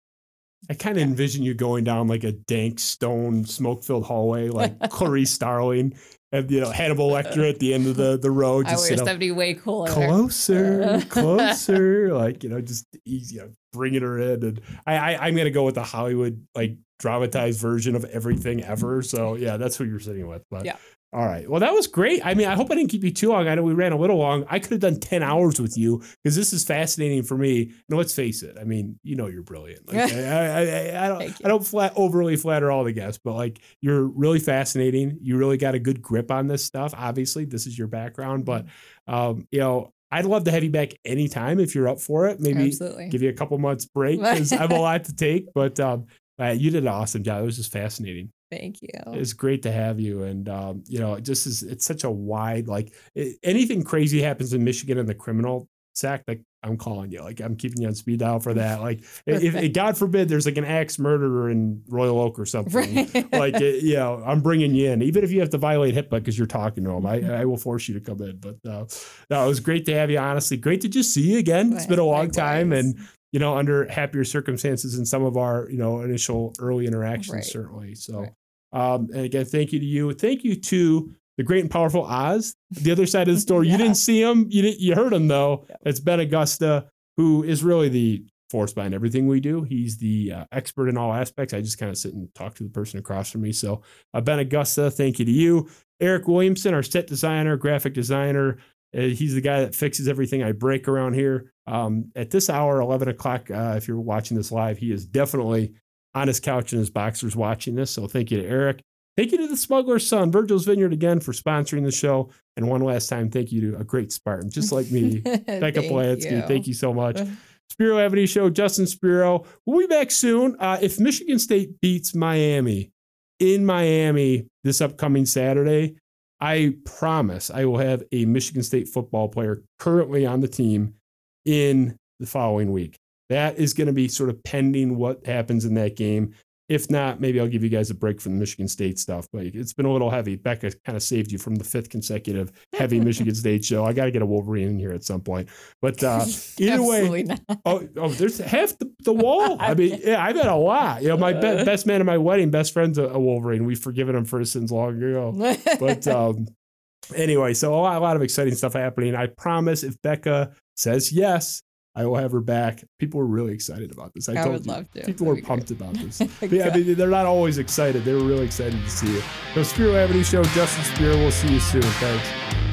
I kind of envision you going down like a dank stone smoke filled hallway, like Clarice Starling and you know Hannibal uh, Lecter at the end of the the road. I Just wish you know, that'd be way cooler. closer, uh. closer, like you know, just easy, you know, bringing her in. And I, I I'm gonna go with the Hollywood like dramatized version of everything ever. So yeah, that's who you're sitting with. But Yeah. All right. Well, that was great. I mean, I hope I didn't keep you too long. I know we ran a little long. I could have done 10 hours with you because this is fascinating for me. And let's face it. I mean, you know, you're brilliant. Like, I, I, I, I don't, I don't flat, overly flatter all the guests, but like, you're really fascinating. You really got a good grip on this stuff. Obviously, this is your background, but, um, you know, I'd love to have you back anytime if you're up for it. Maybe Absolutely. give you a couple months break because I have a lot to take, but, um, uh, you did an awesome job. It was just fascinating. Thank you. It's great to have you, and um, you know, it just is. It's such a wide like i anything crazy happens in Michigan in the criminal sect. Like I'm calling you, like I'm keeping you on speed dial for that. Like if, if God forbid there's like an axe murderer in Royal Oak or something, Right. like it, you know, I'm bringing you in, even if you have to violate HIPAA because you're talking to him. I, I will force you to come in. But uh, no, it was great to have you. Honestly, great to just see you again. It's been a long time, and you know, under happier circumstances in some of our, you know, initial early interactions, Right. certainly. So, Right. um, and again, thank you to you. Thank you to the great and powerful Oz, the other side of the store. You didn't see him, you didn't, you heard him though. It's Ben Augusta, who is really the force behind everything we do. He's the uh, expert in all aspects. I just kind of sit and talk to the person across from me. So, uh, Ben Augusta, thank you to you. Eric Williamson, our set designer, graphic designer. Uh, he's the guy that fixes everything I break around here. Um, at this hour, 11 o'clock, uh, if you're watching this live, he is definitely on his couch in his boxers watching this. So thank you to Eric. Thank you to the Smuggler's Son, Virgil's Vineyard, again for sponsoring the show. And one last time, thank you to a great Spartan, just like me, Becca Polanski. Thank you so much. Spiro Avenue Show, Justin Spiro. We'll be back soon. Uh, if Michigan State beats Miami in Miami this upcoming Saturday, I promise I will have a Michigan State football player currently on the team in the following week. That is going to be sort of pending what happens in that game. If not, maybe I'll give you guys a break from the Michigan State stuff. But it's been a little heavy. Becca kind of saved you from the fifth consecutive heavy Michigan State show. I got to get a Wolverine in here at some point. But uh, either way, not. Oh, oh, there's half the, the wall. I mean, yeah, I've had a lot. You know, my be- best man at my wedding, best friend's a, a Wolverine. We've forgiven him for his sins long ago. But um, anyway, so a lot, a lot of exciting stuff happening. I promise if Becca says yes, I will have her back. People were really excited about this. I, I told would you. love to. People That'd were pumped great. about this. Yeah, I mean, they're not always excited. They were really excited to see it. So Spiro Avenue Show, Justin Spiro. We'll see you soon. Thanks.